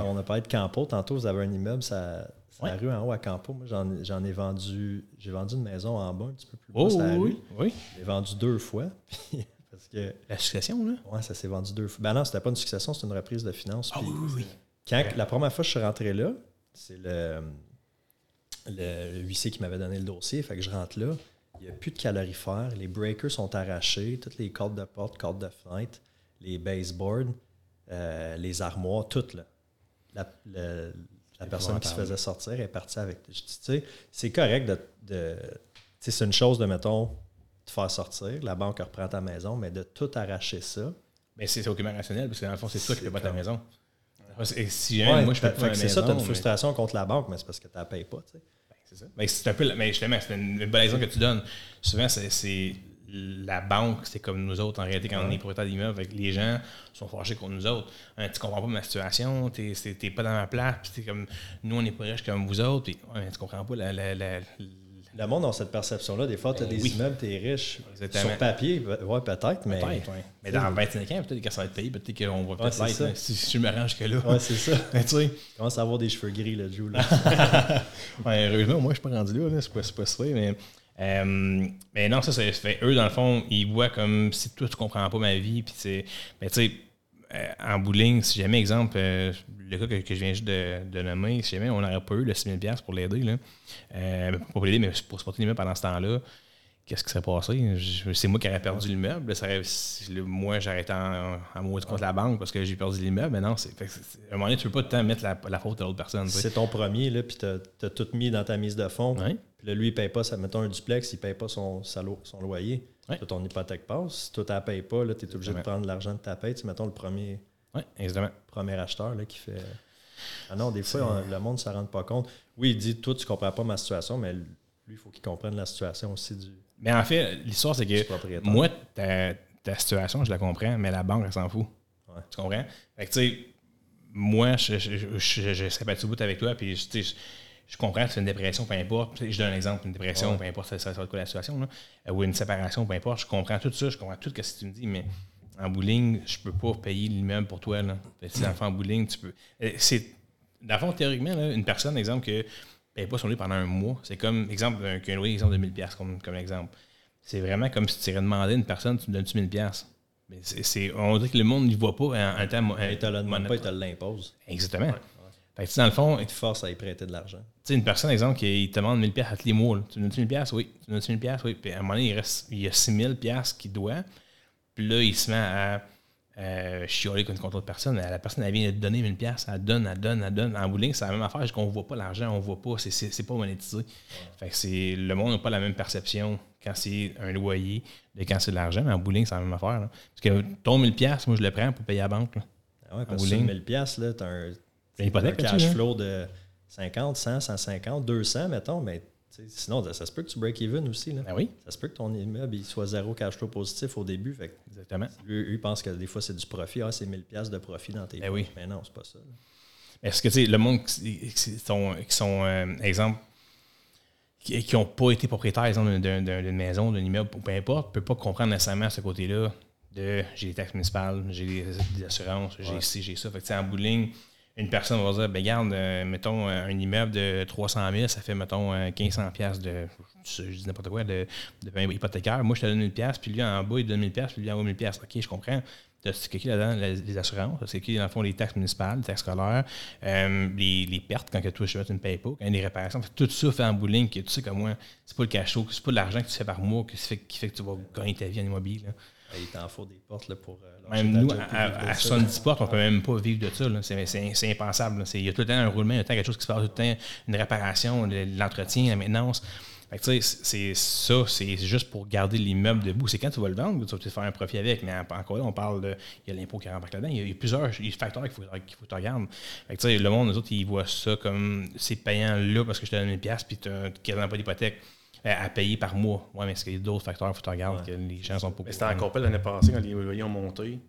on a parlé de Campo. Tantôt, vous avez un immeuble, ça, la rue en haut à Campo. Moi, j'en ai vendu. J'ai vendu une maison en bas, un petit peu plus bas. Oh, oui, oui. J'ai vendu deux fois. parce que, la succession, là? Oui, ça s'est vendu deux fois. Ben non, c'était pas une succession, c'était une reprise de finances. Ah oui, oui, Quand, La première fois que je suis rentré là, c'est le le, huissier qui m'avait donné le dossier. Fait que je rentre là. Il n'y a plus de calorifères. Les breakers sont arrachés. Toutes les cordes de porte, cordes de fenêtre, les baseboards, euh, les armoires, toutes là. La, personne qui se faisait sortir est partie avec. Tu sais, c'est correct de. de c'est une chose de, mettons, te faire sortir. La banque reprend ta maison, mais de tout arracher ça. Mais c'est aucunement rationnel, parce que dans le fond, c'est toi qui fais pas ta maison. Et si moi, je peux pas C'est ça, tu as une frustration contre la banque, mais c'est parce que tu ne payes pas. Tu sais. Ben, c'est ça. Mais c'est un peu, mais justement, c'est une, bonne exemple que tu donnes. Souvent, c'est la banque, c'est comme nous autres en réalité quand on est propriétaire d'immeuble. Les gens sont fâchés contre nous autres. Tu hein, tu comprends pas ma situation, tu n'es pas dans ma place, puis comme nous, on est pas riches comme vous autres, puis ouais, tu comprends pas la, la, le monde a cette perception-là. Des fois, tu as ben des immeubles, tu es riche. Sur papier, ouais, peut-être, mais. Oui. Mais dans 25 ans, peut-être que ça va être payé, peut-être qu'on va peut-être l'être. Si, je me range que là. Ouais, c'est ça. tu sais. commence à avoir des cheveux gris, le Joe. Là. ouais, heureusement, moi, je suis pas rendu là. C'est pas, pas ça. Mais, euh, mais non, ça, ça fait. Eux, dans le fond, ils voient comme si toi, tu comprends pas ma vie. Puis, mais tu sais euh, en bowling, si jamais, exemple, euh, le cas que, je viens juste de, nommer, si jamais on n'aurait pas eu le 6000$ pour l'aider, euh, pour l'aider, mais pour supporter l'immeuble pendant ce temps-là, qu'est-ce qui serait passé? C'est moi qui aurais perdu l'immeuble. Moi, j'arrêtais en, en mot contre la banque parce que j'ai perdu l'immeuble. Mais non, c'est, à un moment donné, tu ne peux pas te mettre la, faute à l'autre personne. C'est ton premier, là, puis tu as, tout mis dans ta mise de fonds. Puis là, lui, il ne paye pas, ça, mettons un duplex, il ne paye pas son, son loyer. Ton hypothèque passe. Si toi, tu ne payes pas, tu es obligé de prendre l'argent de ta paye. Tu, mettons le premier, Oui, exactement. Premier acheteur là, qui fait. Ah non, des fois, le monde ne s'en rend pas compte. Oui, il dit Toi, tu ne comprends pas ma situation, mais lui, il faut qu'il comprenne la situation aussi du. Mais en fait, l'histoire, c'est que moi, ta, ta, situation, je la comprends, mais la banque, elle s'en fout. Tu comprends? Fait que, tu sais, moi, je, je, je, je, serais pas tout bout avec toi, puis je, je comprends que c'est une dépression, peu importe. Je donne un exemple, une dépression, peu importe ça, va être quoi la situation, là, ou une séparation, peu importe. Je comprends tout ça, je comprends tout ce que tu me dis, mais en bowling, je peux pas payer l'immeuble pour toi. Là. Si en bowling, tu peux. Euh, c'est, dans le fond, théoriquement, là, une personne, exemple, que paye pas son lit pendant un mois, c'est comme, exemple, qu'un loyer, exemple, de 1000$ comme, comme exemple. C'est vraiment comme si tu irais demander à une personne, tu me donnes-tu 1000$. Mais c'est, on dirait que le monde n'y voit pas en, en temps. Te le demande pas, il te l'impose. Exactement. Fait que, dans le fond. Il te force à y prêter de l'argent. Tu sais, une personne, exemple, qui te demande 1000$ à tous les mois. Tu me donnes 1000$? Oui. Tu me donnes 1000$? Oui. Puis à un moment donné, il, reste, il y a 6000$ qu'il doit. Puis là, il se met à euh, chialer contre une autre personne. La personne, elle vient de donner 1000$. Elle donne, elle donne, elle donne. En bowling, c'est la même affaire. qu'on ne voit pas l'argent, on ne voit pas. C'est pas monétisé. Fait que c'est, le monde n'a pas la même perception quand c'est un loyer de quand c'est de l'argent. Mais en bowling, c'est la même affaire. Parce que ton 1000$, moi, je le prends pour payer à la banque. Là. Ah ouais, parce que 1000$, là, tu as un un cash hein? flow de 50, 100, 150, 200, mettons, mais sinon, ça, se peut que tu break even aussi. Là. Ah oui. Ça se peut que ton immeuble il soit zéro cash flow positif au début. Fait Exactement. Lui, il pense que des fois, c'est du profit. Ah, c'est 1000$ de profit dans tes ben oui. Mais non, c'est pas ça. Est-ce que, tu sais, le monde qui sont, qui sont euh, exemple, qui n'ont pas été propriétaires, d'une maison, d'un immeuble, peu importe, ne peut pas comprendre nécessairement ce côté-là de j'ai les taxes municipales, j'ai les, assurances, j'ai ci, j'ai ça. Fait que, en bout de ligne, une personne va dire, ben garde, euh, mettons, euh, un immeuble de 300 000, ça fait, mettons, 1500 euh, pièces de, je dis n'importe quoi, de, de hypothécaire. Moi, je te donne 1000 pièces, puis lui, en bas, il donne 1000 pièces, puis lui, en haut, 1000 pièces. OK, je comprends. C'est qui là-dedans? Les assurances, c'est qui, dans le fond, les taxes municipales, les taxes scolaires, les, pertes quand toi, je fais une paye pas, quand les réparations. Tout ça fait en bowling, que tu sais comme moi, c'est pas le cash flow, c'est pas l'argent que tu fais par mois qui fait, qui fait que tu vas gagner ta vie en immobilier. Il t'en faut des portes là, pour. Euh, même nous, à, 70 portes, on ne peut même pas vivre de ça. C'est impensable. Il y a tout le temps un roulement, il y a tout le temps quelque chose qui se passe, tout le temps une réparation, l'entretien, la maintenance. c'est ça, c'est juste pour garder l'immeuble debout. C'est quand tu vas le vendre tu vas peut-être faire un profit avec. Mais encore là, on parle de. Il y a l'impôt qui rentre là-dedans. Il y a plusieurs facteurs qu'il faut, qu'il faut que tu regardes. le monde, nous autres, ils voient ça comme c'est payant là parce que je te donne une pièce puis tu n'as pas d'hypothèque. Euh, à payer par mois. Oui, mais est-ce qu'il y a d'autres facteurs il faut que tu regardes que les gens sont pas C'était encore pire l'année passée quand les loyers ont monté.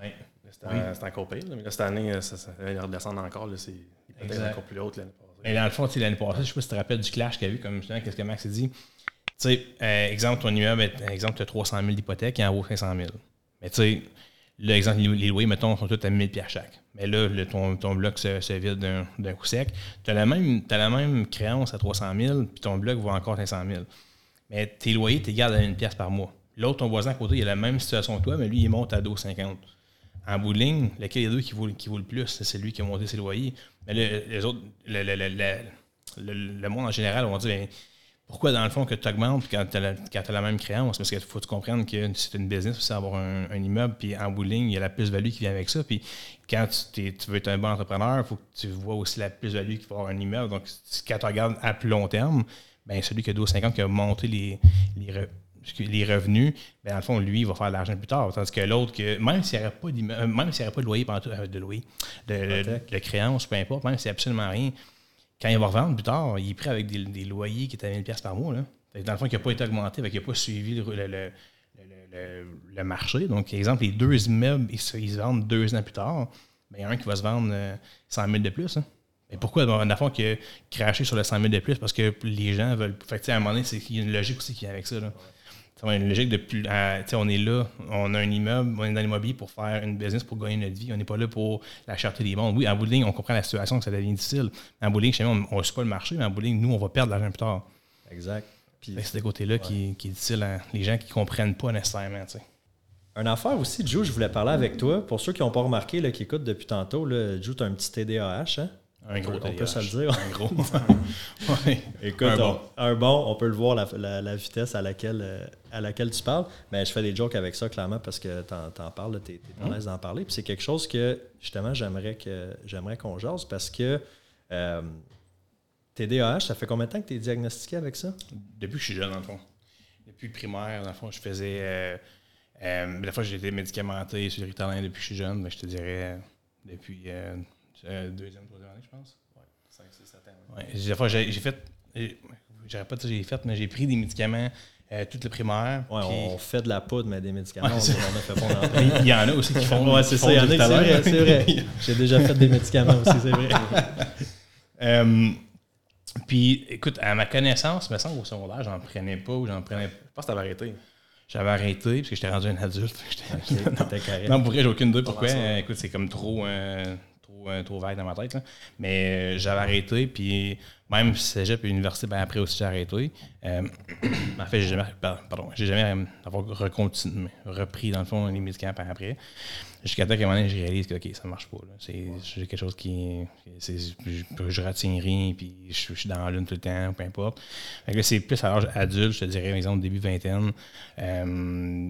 Oui. C'était encore pire. Mais là, cette année, ça, ça va redescendre encore. C'est peut-être encore plus haute l'année passée. Et dans le fond, l'année passée, je ne sais pas si tu te rappelles du clash qu'il y a eu, comme qu'est-ce que Max a dit. Tu sais, euh, exemple, ton immeuble, exemple, tu as 300 000 d'hypothèque et en haut 500 000. Mais tu sais, l'exemple, les loyers, mettons, sont tous à 1000 pièces chaque. Mais là, ton, ton, bloc se, vide d'un coup sec. Tu as, la même, la même créance à 300 000, puis ton bloc vaut encore 500 000. Mais tes loyers, tu gardes à une pièce par mois. L'autre, ton voisin à côté, il a la même situation que toi, mais lui, il monte à 2,50. En bout de ligne, lequel des deux qui vaut, qui vaut le plus, c'est lui qui a monté ses loyers. Mais les autres, le, le, monde en général, on va dire, ben, pourquoi, dans le fond, que tu augmentes quand tu as, la même créance? Parce qu'il faut que tu comprennes que c'est une business, c'est avoir un, immeuble, puis en bowling, il y a la plus-value qui vient avec ça. Puis quand tu, veux être un bon entrepreneur, il faut que tu vois aussi la plus-value qui va avoir un immeuble. Donc, quand tu regardes à plus long terme, ben celui qui a 12,50 qui a monté les, les, revenus, ben dans le fond, lui, il va faire de l'argent plus tard. Tandis que l'autre, que même s'il n'y aurait pas même s'il n'y aurait pas de loyer, euh, de, loyer de, de, créance, peu importe, même s'il n'y a absolument rien, quand il va revendre plus tard, il est prêt avec des, loyers qui étaient à 1000 par mois. Là. Dans le fond, qui n'a pas été augmenté, il n'a pas suivi le, marché. Donc, exemple, les deux immeubles, ils se, vendent deux ans plus tard. Il y a un qui va se vendre 100 euh, 000 de plus. Hein. Mais pourquoi, dans le fond, que cracher sur le 100 000 de plus? Parce que les gens veulent. Fait à un moment donné, il y a une logique aussi qui vient avec ça. Là. Une logique de plus. on est là, on a un immeuble, on est dans l'immobilier pour faire une business, pour gagner notre vie. On n'est pas là pour la cherté des mondes. Oui, en bout on comprend la situation, que ça devient difficile. En bout de ligne, on ne suit pas le marché, mais en bout nous, on va perdre l'argent plus tard. Exact. C'est de côté-là qui, qui, est difficile. Les gens qui ne comprennent pas nécessairement. T'sais. Une affaire aussi, Joe, je voulais parler avec toi. Pour ceux qui n'ont pas remarqué, là, qui écoutent depuis tantôt, là, Joe, tu as un petit TDAH. Hein? Un gros On peut se le dire. Un gros. Écoute, un bon. On, peut le voir, la, vitesse à laquelle, euh, à laquelle tu parles. Mais je fais des jokes avec ça, clairement, parce que tu en, parles, tu es, à l'aise d'en parler. Puis c'est quelque chose que, justement, j'aimerais que j'aimerais qu'on jase parce que euh, TDAH, ça fait combien de temps que tu es diagnostiqué avec ça? Depuis que je suis jeune, dans le fond. Depuis le primaire, dans le fond, je faisais. Euh, Euh, des fois, j'ai été médicamenté sur le Ritalin depuis que je suis jeune, mais je te dirais depuis euh, deuxième, troisième année, je pense. Ouais, 5, 6, 7 ans. J'ai fait, j'aurais pas dit j'ai fait, mais j'ai pris des médicaments euh, toute le primaire. Ouais, on fait de la poudre, mais des médicaments, on, fait pas Il y en a aussi qui font. Ouais, c'est ça. Il y en a, c'est vrai. J'ai déjà fait des médicaments aussi, c'est vrai. euh, puis, écoute, à ma connaissance, me semble au secondaire, j'en prenais pas ou j'en prenais. Je pense que t'avais arrêté. J'avais arrêté parce que j'étais rendu un adulte. Okay, non, pour vrai, j'ai aucune idée pourquoi. écoute, c'est comme trop. Trop, euh, trop vague dans ma tête. Là. Mais euh, j'avais arrêté, puis même cégep et université, ben après aussi j'ai arrêté. Euh, en fait, j'ai jamais, pardon, j'ai jamais avoir repris dans le fond les médicaments après. Jusqu'à temps qu'à un moment donné, je réalise que OK, ça marche pas. C'est j'ai quelque chose qui. je, je retiens rien, puis je, suis dans l'une tout le temps, peu importe. c'est plus à l'âge adulte, je te dirais, exemple, début vingtaine, euh,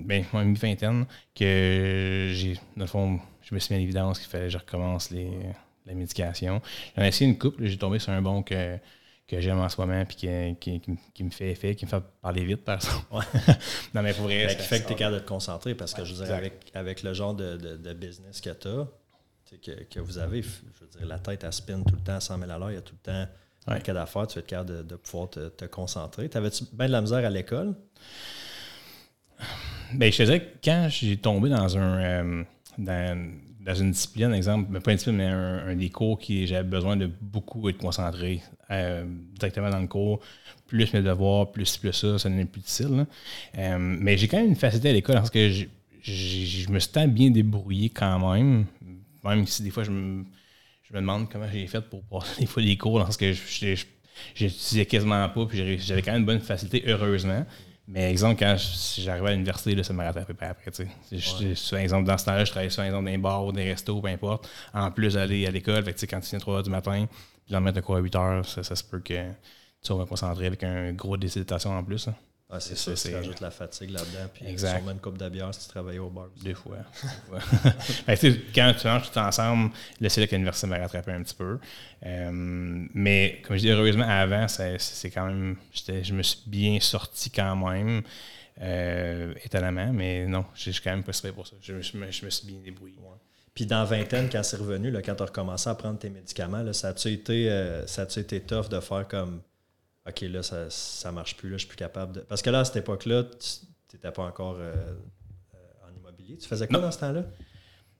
ben, mi-vingtaine, que j'ai, dans le fond, je me suis mis à l'évidence qu'il fallait que je recommence les, la médication. J'en ai essayé une couple, j'ai tombé sur un bon que, que j'aime en ce moment puis qui, qui, me fait effet, qui me fait parler vite, par exemple. non, mais pour vrai. Ben, qui fait que tu es capable de te concentrer parce que je veux dire, avec, avec le genre de, de, business que tu as, que, que, vous avez, je veux dire, la tête, à spin tout le temps à 100 000 à l'heure, il y a tout le temps un cas d'affaires, tu vas être capable de, de pouvoir te, te concentrer. T'avais-tu bien de la misère à l'école? Ben, je te disais que quand j'ai tombé dans un. Euh, dans, une discipline, exemple, mais pas une discipline, mais un, des cours qui j'avais besoin de beaucoup être concentré euh, directement dans le cours, plus mes devoirs, plus, plus ça, ça devient plus difficile. Euh, mais j'ai quand même une facilité à l'école parce que je me suis tant bien débrouillé quand même, même si des fois je me, je me demande comment j'ai fait pour passer des fois les cours parce que j'étudiais quasiment pas, puis j'avais quand même une bonne facilité, heureusement. Mais exemple, quand j'arrivais à l'université, ça m'a rattrapé après. Tu sais. exemple, dans ce temps-là, je travaillais sur exemple, dans des bars ou des restos, peu importe. En plus d'aller à l'école, fait, quand tu viens à 3 h du matin, puis mettre de quoi à 8 h, ça, ça, se peut que tu sois concentré avec un gros décitation en plus. Hein. Ah, c'est ça, tu rajoutes la fatigue là-dedans, puis exact. sûrement une coupe de bière si tu travailles au bar. Deux fois. ben, quand tu manges tout ensemble, là que l'université m'a rattrapé un petit peu. Euh, mais comme je dis, heureusement, avant, c'est quand même. Je me suis bien sorti quand même, euh, étonnamment, mais non, je suis quand même pas pour ça. Je, je, me, je, me, suis bien débrouillé. Puis dans vingtaine, quand c'est revenu, là, quand tu as recommencé à prendre tes médicaments, là, ça a-tu été, euh, été tough de faire comme OK, là, ça, ça marche plus, là, je suis plus capable de. Parce que là, à cette époque-là, tu n'étais pas encore euh, euh, en immobilier. Tu faisais quoi dans ce temps-là?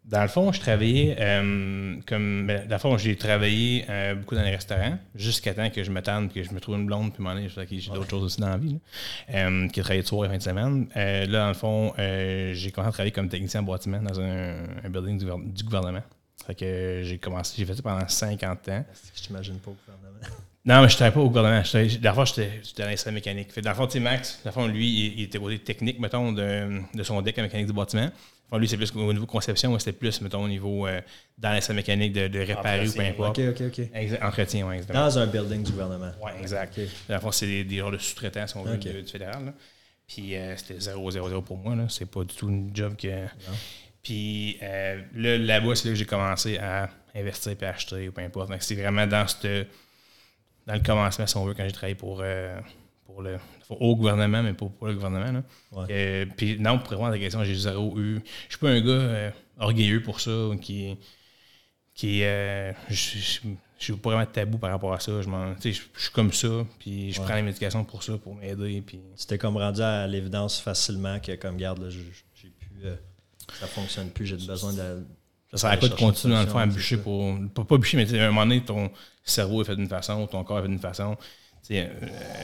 Dans le fond, je travaillais euh, comme. Ben, dans le fond, j'ai travaillé beaucoup dans les restaurants jusqu'à temps que je me tente, que je me trouve une blonde, puis m'en ai, j'ai d'autres choses aussi dans la vie, qui a travaillé de soir et fin de semaine. là, dans le fond, j'ai commencé à travailler comme technicien en bâtiment dans un, building du, gouvernement. Fait que j'ai commencé, j'ai fait ça pendant 50 ans. C'est que je t'imagine pas au gouvernement? Non, mais je ne travaillais pas au gouvernement. La fois, j'étais dans l'instrument mécanique. Fait, dans le fond, Max, dans le fond, lui, il, était côté technique, mettons, de, de son deck à mécanique du bâtiment. Enfin, lui, c'est plus au niveau conception, moi, c'était plus, mettons, au niveau euh, dans l'instrument mécanique de, de réparer ou peu importe. OK, OK, OK. entretien, oui, exactement. Dans un building du gouvernement. Oui, exact. Dans le fond, c'est des, des genres de sous-traitants, si on veut, du, fédéral. Là. Puis euh, c'était 0-0-0 pour moi. C'est pas du tout une job que. Puis euh, là, là-bas, c'est là que j'ai commencé à investir et acheter ou peu importe. Donc, c'est vraiment dans cette dans le commencement, si on veut, quand j'ai travaillé pour, euh, pour le au gouvernement, mais pas pour le gouvernement. Euh, puis non, pour répondre à la question, j'ai zéro eu. Je suis pas un gars euh, orgueilleux pour ça, qui. qui je, suis pas vraiment tabou par rapport à ça. Je, je, suis comme ça, puis je prends les médications pour ça, pour m'aider. Puis... C'était comme rendu à l'évidence facilement que, comme garde, j'ai pu. ça fonctionne plus, j'ai besoin de ça sert à quoi de continuer dans le fond à bûcher pour. Pas, pas bûcher, mais à un moment donné, ton cerveau est fait d'une façon, ton corps est fait d'une façon. Euh,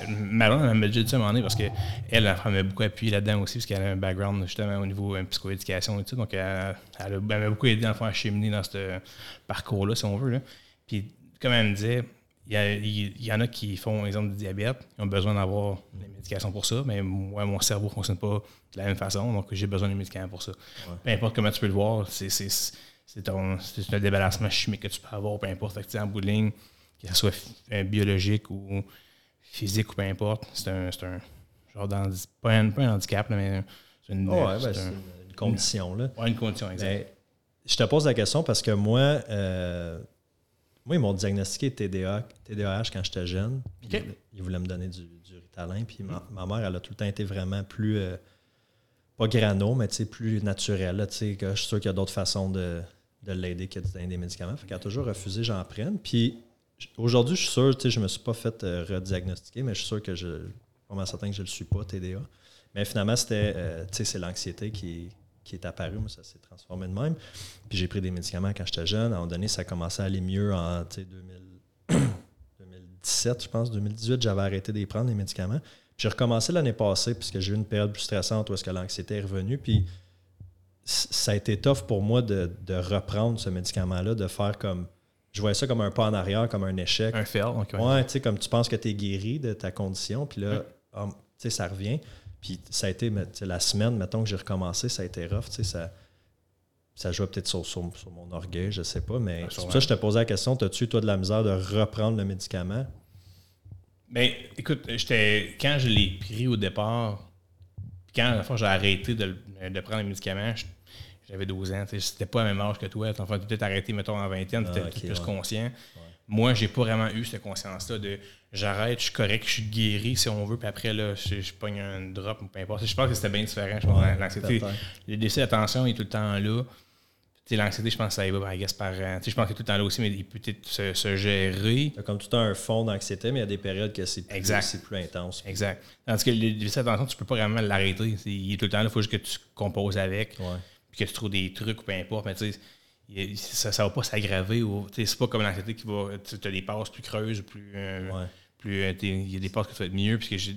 Maron, elle m'a déjà dit ça à un moment donné parce qu'elle, elle, elle m'a beaucoup appuyé là-dedans aussi parce qu'elle a un background justement au niveau euh, psychoéducation et tout. Donc, elle, elle m'a beaucoup aidé dans le fond à cheminer dans ce parcours-là, si on veut. Là. Puis, comme elle me disait, il y, en a qui font, exemple, du diabète, ils ont besoin d'avoir des médications pour ça, mais moi, mon cerveau ne fonctionne pas de la même façon, donc j'ai besoin de médicaments pour ça. Peu importe comment tu peux le voir, c'est c'est un débarrassement chimique que tu peux avoir, peu importe. en bout de ligne, que ce soit biologique ou physique ou peu importe, c'est un, un, genre pas un, pas un handicap, mais c'est une, ben, une, condition. Là. une condition, exact. Ben, je te pose la question parce que moi, euh, moi ils m'ont diagnostiqué TDA, TDAH quand j'étais jeune. Ils, voulaient me donner du, du Ritalin. Puis ma, mère, elle a tout le temps été vraiment plus. Euh, pas grano, mais plus naturel. je suis sûr qu'il y a d'autres façons de, de l'aider que de donner des médicaments. Fait qu'elle a toujours refusé j'en prenne. Puis aujourd'hui, je suis sûr, je ne me suis pas fait euh, rediagnostiquer, mais je suis sûr que je suis certain que je le suis pas, TDA. Mais finalement, c'était euh, c'est l'anxiété qui, qui est apparue. Moi, ça s'est transformé de même. Puis j'ai pris des médicaments quand j'étais jeune. À un moment donné, ça a commencé à aller mieux en 2017, je pense. 2018, j'avais arrêté de prendre, les médicaments. J'ai recommencé l'année passée, puisque j'ai eu une période plus stressante où est-ce que l'anxiété est revenue. Puis ça a été tough pour moi de, reprendre ce médicament-là, de faire comme. Je voyais ça comme un pas en arrière, comme un échec. Un fail, ok. Ouais, tu sais, comme tu penses que tu es guéri de ta condition, puis là, ah, tu sais, ça revient. Puis ça a été, la semaine, mettons que j'ai recommencé, ça a été rough, tu sais, ça, ça joue peut-être sur, sur, mon orgueil, je sais pas, mais c'est pour ça que je te posais la question, as-tu, toi, de la misère de reprendre le médicament? Ben, écoute, j'étais quand je l'ai pris au départ, quand la fois j'ai arrêté de, de, prendre les médicaments, j'avais 12 ans. C'était pas le même âge que toi. Tu peut-être arrêté, mettons, en vingtaine, tu étais ah, plus conscient. Moi, j'ai pas vraiment eu cette conscience-là de j'arrête, je suis correct, je suis guéri si on veut, puis après, là, je, je pogne un drop, peu importe. Je pense que c'était bien différent. l'anxiété, le décès d'attention est tout le temps là l'anxiété, je pense que ça y va, I guess, par. Euh, je pense que tout le temps là aussi, mais il peut peut-être se, gérer. Comme tout un fond d'anxiété, mais il y a des périodes que c'est plus, plus intense. Exact. Tandis que le déficit d'attention, tu peux pas vraiment l'arrêter. Il est tout le temps là, il faut juste que tu composes avec. Que tu trouves des trucs ou peu importe. Mais tu sais, ça ne va pas s'aggraver. C'est pas comme l'anxiété qui va. Tu as des passes plus creuses, plus. Euh, plus euh, il y a des passes que tu vas être mieux. Puisque j'ai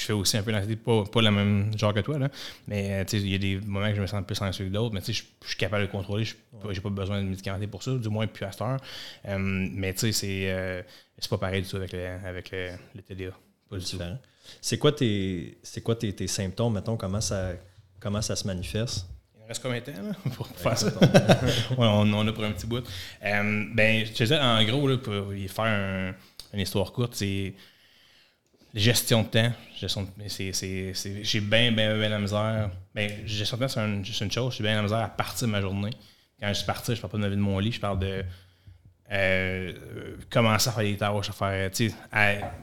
je fais aussi un peu l'anxiété, pas, pas le même genre que toi, là, mais il y a des moments que je me sens plus anxieux que d'autres, mais je, je suis capable de contrôler, je n'ai pas besoin de médicamenter pour ça, du moins plus à cette heure. Euh, mais tu sais, c'est euh, pas pareil du tout avec le, avec le, TDA. Pas différent. C'est quoi, tes, quoi tes, tes, symptômes, mettons, comment ça, comment ça se manifeste? Reste combien de temps là, pour faire ça? on, on, a pour un petit bout. Euh, ben, je te disais, en gros, là, pour faire une histoire courte, c'est gestion de temps, gestion j'ai bien, bien, bien la misère. Ben, gestion de temps, c'est une chose. J'ai bien la misère à partir de ma journée. Quand je suis parti, je parle pas de ma vie de mon lit, je parle de euh, commencer à faire des tâches, à faire.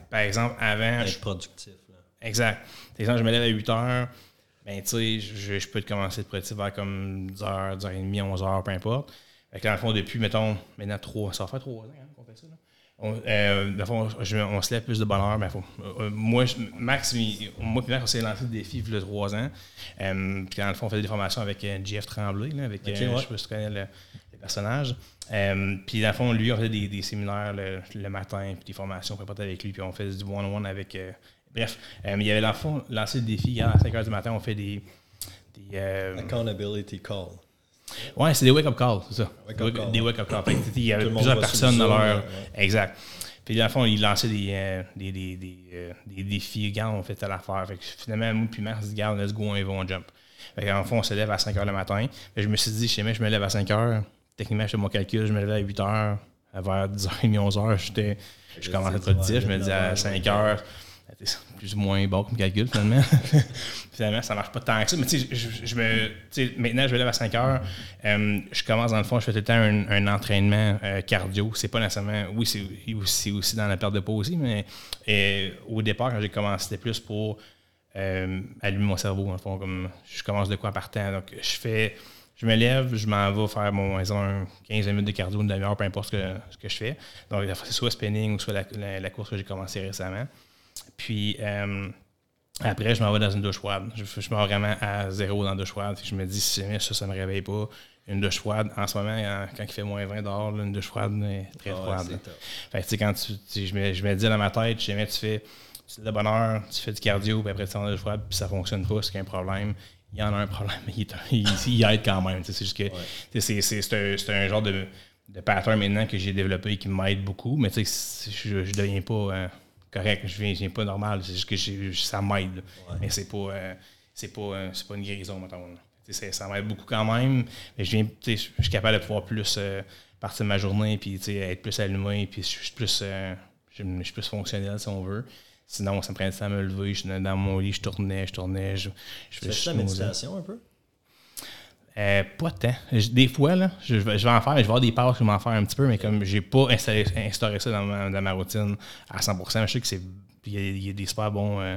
par exemple, avant. Être productif. Exact. Par exemple, je me lève à 8 heures. Ben, tu sais, je, je, peux commencer à être productif vers comme 10h, 10h30, 11h, peu importe. Fait que dans le fond, depuis, mettons, maintenant 3, ça faire 3 ans hein, qu'on fait ça. Là. On, euh, on, se lève plus de bonheur. Ben, faut, euh, moi, Max, moi et Max, on s'est lancé le défi il y a trois ans. Euh, puis dans le fond, on fait des formations avec Jeff Tremblay, là, avec, je sais pas si tu connais le, personnage. puis dans le fond, lui, on fait des, des séminaires le, matin, puis des formations, on avec lui, puis on fait du one-on-one avec. Bref, il y avait dans le fond lancé le défi, à 5 h du matin, on fait des. des Accountability call. Oui, c'est des wake-up calls, c'est ça. des wake-up calls. il y avait plusieurs personnes dans leur. Exact. Puis, dans le fond, ils lançaient des, euh, des, des, des, euh, des, défis. Regarde, on fait telle affaire. Fait que finalement, moi, puis Max, dit, regarde, let's go, on va, on jump. Fait en fond, on se lève à 5 h le matin. je me suis dit, chez moi, je me lève à 5 h. Techniquement, je fais mon calcul, je me lève à 8 h. Vers 10h30, 11h, je commence à être productif. Je me dis à 5 h plus ou moins bon comme calcul, finalement. finalement, ça marche pas tant que ça. Mais tu sais, je, maintenant, je me lève à 5 heures. Euh, je commence, dans le fond, je fais tout le temps un, entraînement euh, cardio. C'est pas nécessairement. Oui, c'est aussi dans la perte de poids aussi, mais euh, au départ, quand j'ai commencé, c'était plus pour allumer mon cerveau, en fond. Comme je commence de quoi partant. Donc, je fais. Je me lève, je m'en vais faire mon, disons, 15 minutes de cardio, une demi-heure, peu importe ce que, ce que je fais. Donc, c'est soit spinning ou soit la course que j'ai commencé récemment. Puis euh, après, je m'en vais dans une douche froide. Je, je m'en vais vraiment à zéro dans la douche froide. je me dis, si jamais ça, ça ne me réveille pas, une douche froide, en ce moment, quand il fait moins 20 dehors, une douche froide est très ah froide. fait que, quand tu, je, me, je me dis dans ma tête, si jamais tu fais de bonne heure, tu fais du cardio, puis après tu es la douche froide, puis ça ne fonctionne pas, c'est qu'il y a un problème. Il y en a un problème, mais il, il, aide quand même. C'est juste que c'est un, genre de, de pattern maintenant que j'ai développé qui m'aide beaucoup, mais je ne deviens pas. Euh, correct, je viens, viens pas normal, c'est juste que ça m'aide. Mais c'est pas, euh, c'est pas, euh, pas une guérison, mettons. Ça m'aide beaucoup quand même. Mais je viens, je suis capable de pouvoir plus euh, partir de ma journée, puis être plus allumé, puis je suis plus, je, suis plus fonctionnel si on veut. Sinon, ça me prenait à me lever, je suis dans mon lit, je tournais, je tournais. Je, je, tu fais la méditation un peu? Euh, pas tant. Des fois, là, je, vais en faire, je vais avoir des passes, je vais en faire un petit peu, mais comme j'ai pas instauré, ça dans ma, routine à 100%, je sais que c'est. Il y, a des super bons, euh,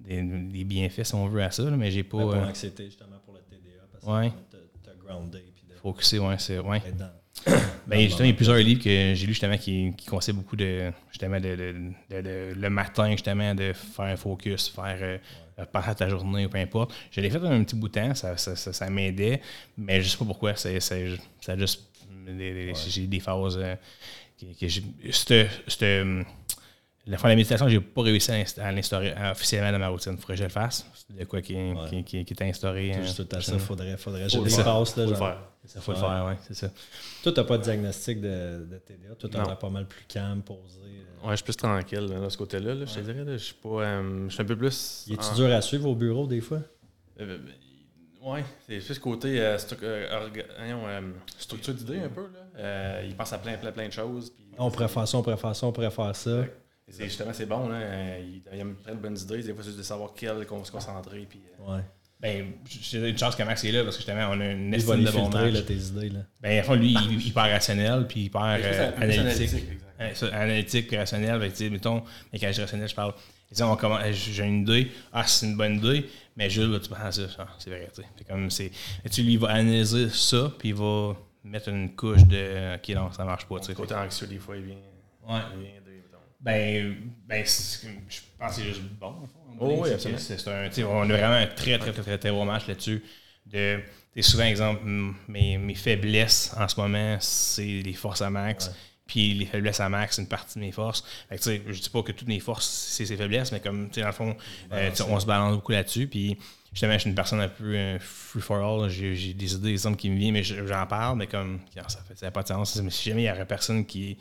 des, bienfaits, si on veut, à ça, mais j'ai pas. Ben, pour euh, l'anxiété, justement, pour le TDA, parce ouais. que t'as groundé. Puis de focuser, ouais, c'est. Ouais. Ben, justement, il y a plusieurs livres que j'ai lus justement qui, qui conseillent beaucoup de justement de, de, de, le matin, justement, de faire un focus, faire euh, passer ta journée ou peu importe. Je l'ai fait un petit bout de temps, ça, ça, ça, m'aidait, mais je sais pas pourquoi. Ça, ça juste. J'ai des phases euh, que, j'ai. La fin de la méditation, j'ai pas réussi à l'instaurer officiellement dans ma routine. Il faudrait que je le fasse. C'est de quoi qui, qui, qui, qui est instauré. C'est juste tout à ça. Faudrait, faudrait. Des passes, là. Faut le faire. Ça faut le faire, oui, c'est ça. Toi, tu n'as pas de diagnostic de, de TDA. Toi, tu as pas mal plus calme, posé. Euh. Ouais, je suis plus tranquille de ce côté-là. je te dirais. je suis pas. Euh, je suis un peu plus. Il est-tu dur à suivre au bureau des fois? Euh, oui, c'est plus côté euh, structure d'idées un peu. Là. il pense à plein, plein, plein de choses. on pourrait faire ça, on pourrait faire ça, on pourrait faire ça. C'est justement, c'est bon. Là. Il, il, a plein de bonnes idées. Des fois, c'est juste de savoir quelle qu'on va se concentrer. Puis, ouais. Ben, j'ai une chance que Max est là parce que justement, on a une estime de bon match. Là, tes idées, là. Ben, en fait, lui, il, il part rationnel, puis il part euh, analytique. Analytique, analytique, rationnel. Ben, tu sais, mettons, mais quand je rationnel, je parle. Disons, j'ai une idée, ah, c'est une bonne idée, mais Jules, tu penses à ça, ah, c'est vrai, tu sais. comme c'est. Tu lui, il va analyser ça, puis il va mettre une couche de, ok, non, ça marche pas, tu sais. Côté anxieux, des fois, il vient. Ouais. Il vient ben, ben je pense que c'est juste bon. Oh, oui, un, on a vraiment un très, très, très, très, très, bon match là-dessus. De, souvent, exemple, mes, mes, faiblesses en ce moment, c'est les forces à max. Puis les faiblesses à max, c'est une partie de mes forces. Fait que, je dis pas que toutes mes forces, c'est ses faiblesses, mais comme, dans le fond, euh, on se balance beaucoup là-dessus. Puis justement, je suis une personne un peu euh, free for all. J'ai des idées, des exemples qui me viennent, mais j'en parle, mais comme, ça fait ça pas de sens. Mais si jamais il y aurait personne qui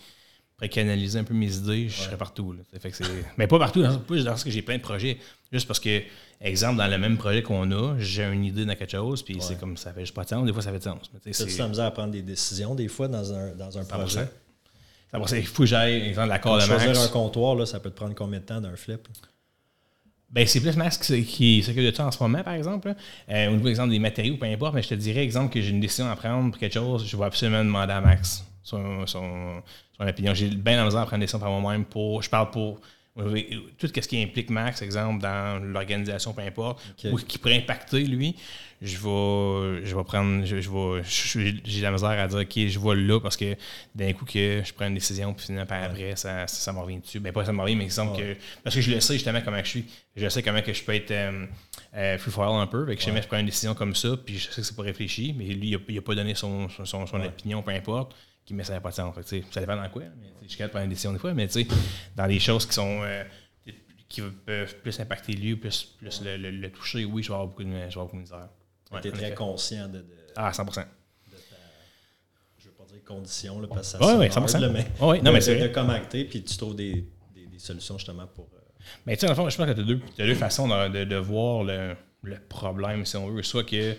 après canaliser un peu mes idées, je serais partout. Fait que mais pas partout, dans, pas dans ce que j'ai plein de projets. Juste parce que, exemple, dans le même projet qu'on a, j'ai une idée dans quelque chose, puis c'est comme ça fait juste pas de sens. Des fois, ça fait de sens. Tu as misère à prendre des décisions, des fois, dans un, dans un projet? il faut que j'aille, exemple, l'accord de Max. Choisir un comptoir, là, ça peut te prendre combien de temps d'un flip? Ben, c'est plus Max qui, s'occupe de ça en ce moment, par exemple. Euh, au niveau, exemple, des matériaux, peu importe, mais je te dirais, exemple, que j'ai une décision à prendre pour quelque chose, je vais absolument demander à Max son, son, opinion. J'ai bien la misère à prendre des par moi-même pour. Je parle pour tout ce qui implique Max, exemple, dans l'organisation, peu importe, ou qui pourrait impacter lui, je vais, je vais prendre, je, vais, j'ai la misère à dire, OK, je vois là parce que d'un coup que je prends une décision, puis finalement, par après, ça, ça, me revient dessus. Ben, pas ça me revient, mais exemple que, parce que je le sais justement comment je suis. Je sais comment que je peux être euh, euh free for all un peu. Fait que ouais. je prends une décision comme ça, puis je sais que c'est pas réfléchi, mais lui, il n'a pas donné son, son, son opinion, peu importe qui met ça n'a pas de sens. ça dépend dans quoi. Mais, je suis capable de prendre une décision des fois, mais dans des choses qui sont euh, qui peuvent plus impacter lui, plus, plus le, le, toucher, oui, je vais avoir beaucoup de, je vais avoir beaucoup de misère. tu es très conscient de, de, Ah, 100 de ta, Je veux pas dire condition, là, parce que ça Oui, oui, 100 là, mais, oui, non, mais c'est de commenter, puis tu trouves des, des, des, solutions justement pour. Euh, mais tu sais, dans le fond, je pense que tu as deux, deux façons de, de, voir le, le, problème, si on veut. Soit que,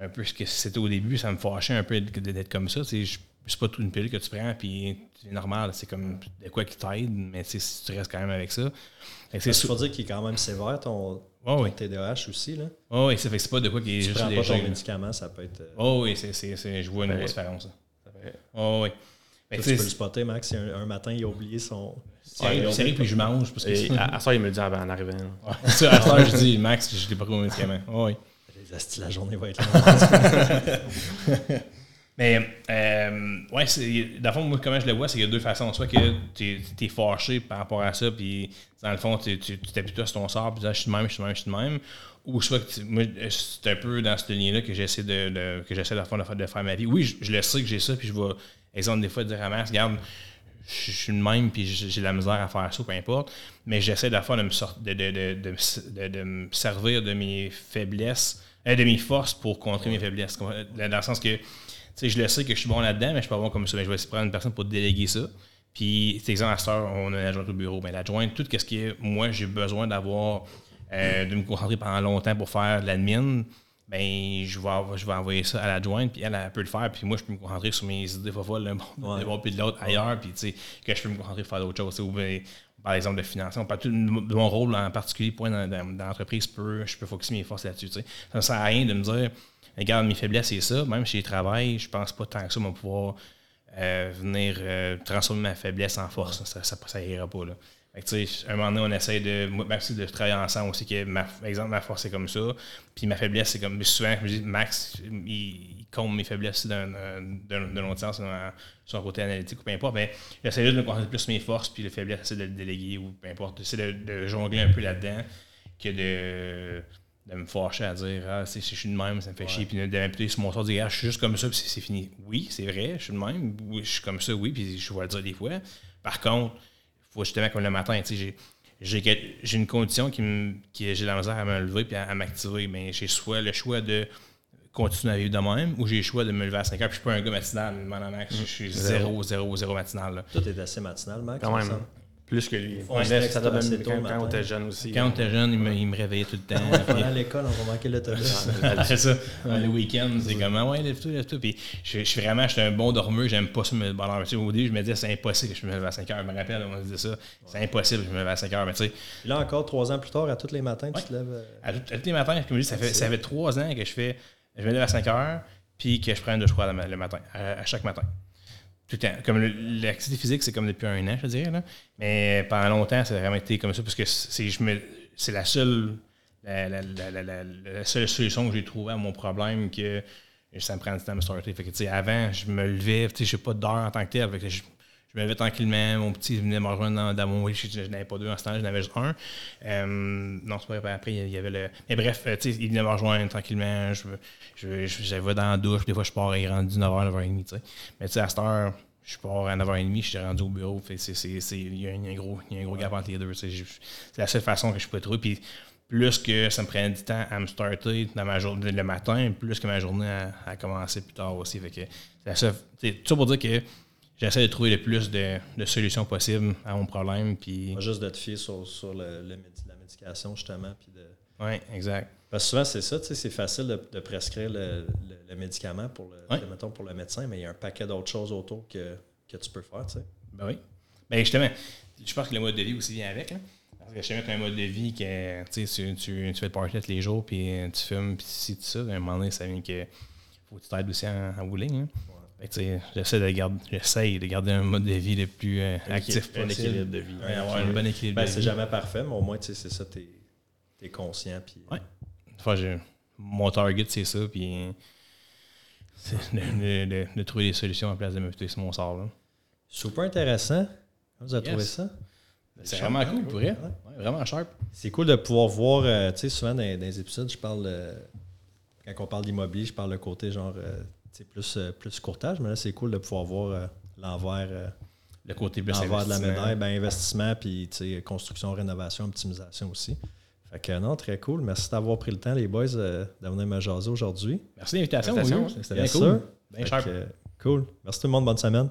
un peu ce que c'était au début, ça me fâchait un peu d'être comme ça. Je c'est pas toute une pilule que tu prends, puis c'est normal, c'est comme de quoi qui t'aide, mais tu restes quand même avec ça. Il faut dire qu'il est quand même sévère, ton, TDAH aussi. Là. Oh, oui, c'est pas de quoi qui est tu juste prends pas ton médicament, ça peut être. Oh oui, c'est, je vois une grosse différence. Oh oui. tu peux le spotter, Max, si un, matin il a oublié son. C'est vrai, puis je mange. Parce que à, ça, il me le dit avant en arrivant. à ça, je dis, Max, je n'ai pas pris mon médicament. Oh, oui. La journée va être longue. Mais, euh, ouais, dans le fond, moi, comment je le vois, c'est qu'il y a deux façons. Soit que tu es, fâché par rapport à ça, puis dans le fond, tu t'appuies sur ton sort, puis tu dis, ah, je suis de même, je suis de même, je suis de même. Ou soit que moi, c'est un peu dans ce lien-là que j'essaie de, que j'essaie de faire, de faire ma vie. Oui, je, le sais que j'ai ça, puis je vais, exemple, des fois, dire à Max, regarde, je suis de même, puis j'ai la misère à faire ça, peu importe. Mais j'essaie de la fois de me, de, de, de, de, me servir de mes faiblesses, euh, de mes forces pour contrer mes faiblesses. Dans le sens que je le sais que je suis bon là-dedans, mais je suis pas bon comme ça. Mais je vais essayer de prendre une personne pour déléguer ça. Puis, exemple, à cette heure, on a un adjoint au bureau. Mais l'adjointe, tout ce qui est, moi, j'ai besoin d'avoir, euh, de me concentrer pendant longtemps pour faire de l'admin, ben je vais, je vais envoyer ça à l'adjointe, puis elle, elle, peut le faire, puis moi, je peux me concentrer sur mes idées folles, d'un bon, puis de l'autre ailleurs, puis tu sais, que je peux me concentrer pour faire d'autres choses. Ou ben, par exemple, de financement. Pas tout, mon rôle en particulier, point dans, dans, l'entreprise, je peux focuser mes forces là-dessus. Ça ne sert à rien de me dire regarde, mes faiblesses, c'est ça. Même si je travaille, je pense pas tant que ça, va pouvoir euh, venir euh, transformer ma faiblesse en force. Ça, ça, ira pas. Là. À un moment donné, on essaie de, de travailler ensemble aussi. Que ma, par exemple, ma force, c'est comme ça. Puis ma faiblesse, c'est comme. Souvent, je me dis, Max, il, compte mes faiblesses d'un autre sens, sur son côté analytique ou peu importe. Mais j'essaie juste de concentrer plus mes forces, puis les faiblesses, c'est de le déléguer ou peu importe. J'essaie de, jongler un peu là-dedans que de de me fâcher à dire ah si je suis de même ça me fait chier puis de m'imputer sur mon sort de dire ah, je suis juste comme ça puis c'est fini oui c'est vrai je suis de même oui, je suis comme ça oui puis je vais le dire des fois par contre faut justement comme le matin, j'ai j'ai une condition qui, me, qui j'ai la misère à me lever et à, m'activer. Mais j'ai soit le choix de continuer à vivre de même ou j'ai le choix de me lever à 5 heures. Puis je suis pas un gars matinal, Max. Je suis 0, 0, 0 matinal. Toi, tu es assez matinal, Max. Quand même. Plus que lui. Ouais, ça doit même quand, quand on était jeune aussi. Quand on était jeune, il me, il me réveillait tout le temps. Pendant l'école, on va manquer l'autobus. c'est ça. Le week-end, c'est comme, ah ouais, lève-toi, lève-toi. Puis je, suis vraiment, j'étais un bon dormeur, j'aime pas ça me lever. Au début, je me disais, c'est impossible que je me lève à 5 heures. Je me rappelle, on me disait ça. C'est impossible que je me lève à 5 heures. Mais tu sais. Là encore, trois ans plus tard, à tous les matins, tu te lèves. Euh, à, tous les matins, comme je dis, ça fait, ça fait trois ans que je fais, je me lève à 5 heures, puis que je prends deux choix le matin, à chaque matin tout. Comme l'activité physique, c'est comme depuis un an, je veux dire. Là. Mais pendant longtemps, ça a vraiment été comme ça parce que c'est, je me, c'est la seule la, la, la, la, seule solution que j'ai trouvée à mon problème que ça me prend du temps à me starter. Fait que, avant, je me levais, je n'ai pas d'heure en tant que tel. Me levais tranquillement. Mon petit venait me rejoindre dans, mon lit. Je, n'avais pas deux en ce temps, je n'avais juste un. Euh, non, c'est pas vrai. Après, il y avait le. Mais bref, il venait me rejoindre tranquillement. Je, je, j'avais dans la douche. Des fois, je pars, il est rendu 9h, 9h30. Mais tu sais, à cette heure, je pars à 9h30, je suis rendu au bureau. Il y, a un gros, y a un gros gap entre les deux. C'est la seule façon que je peux trouver. Puis plus que ça me prenait du temps à me starter dans ma journée le matin, plus que ma journée a, commencé plus tard aussi. Fait que c'est tout ça pour dire que j'essaie de trouver le plus de, solutions possibles à mon problème. Puis... Pas juste de te fier sur, le, la médication, justement. Puis de... Oui, exact. Parce que souvent, c'est ça, c'est facile de, prescrire le, médicament pour le, mettons, pour le médecin, mais il y a un paquet d'autres choses autour que, tu peux faire. sais. Ben oui. Ben justement, je pense que le mode de vie aussi vient avec. Hein? Parce que justement, tu as un mode de vie que tu, tu, tu fais le party tous les jours, puis tu fumes, puis si tout ça, à un moment donné, ça vient que faut que tu t'aides aussi en, en Hein? J'essaie de, garder, de garder un mode de vie le plus euh, actif possible. Un équilibre de vie. avoir un bon équilibre ben, C'est jamais parfait, mais au moins, c'est ça, tu es, conscient. Puis, ouais. Enfin, mon target, c'est ça, puis de, de, de, trouver des solutions en place de me sur mon sort. Là. Super intéressant. Vous avez trouvé ça? C'est vraiment cool, pour vrai. vraiment sharp. C'est cool de pouvoir voir, euh, tu sais, souvent dans, les épisodes, je parle, quand on parle d'immobilier, je parle le côté genre, euh, plus, euh, plus courtage, mais là, c'est cool de pouvoir voir euh, l'envers. Euh, le côté plus l'envers de la médaille, ben, investissement, puis construction, rénovation, optimisation aussi. Fait que non, très cool. Merci d'avoir pris le temps, les boys, de venir me jaser aujourd'hui. Merci de l'invitation. C'était bien cool. Bien cool. Merci tout le monde. Bonne semaine.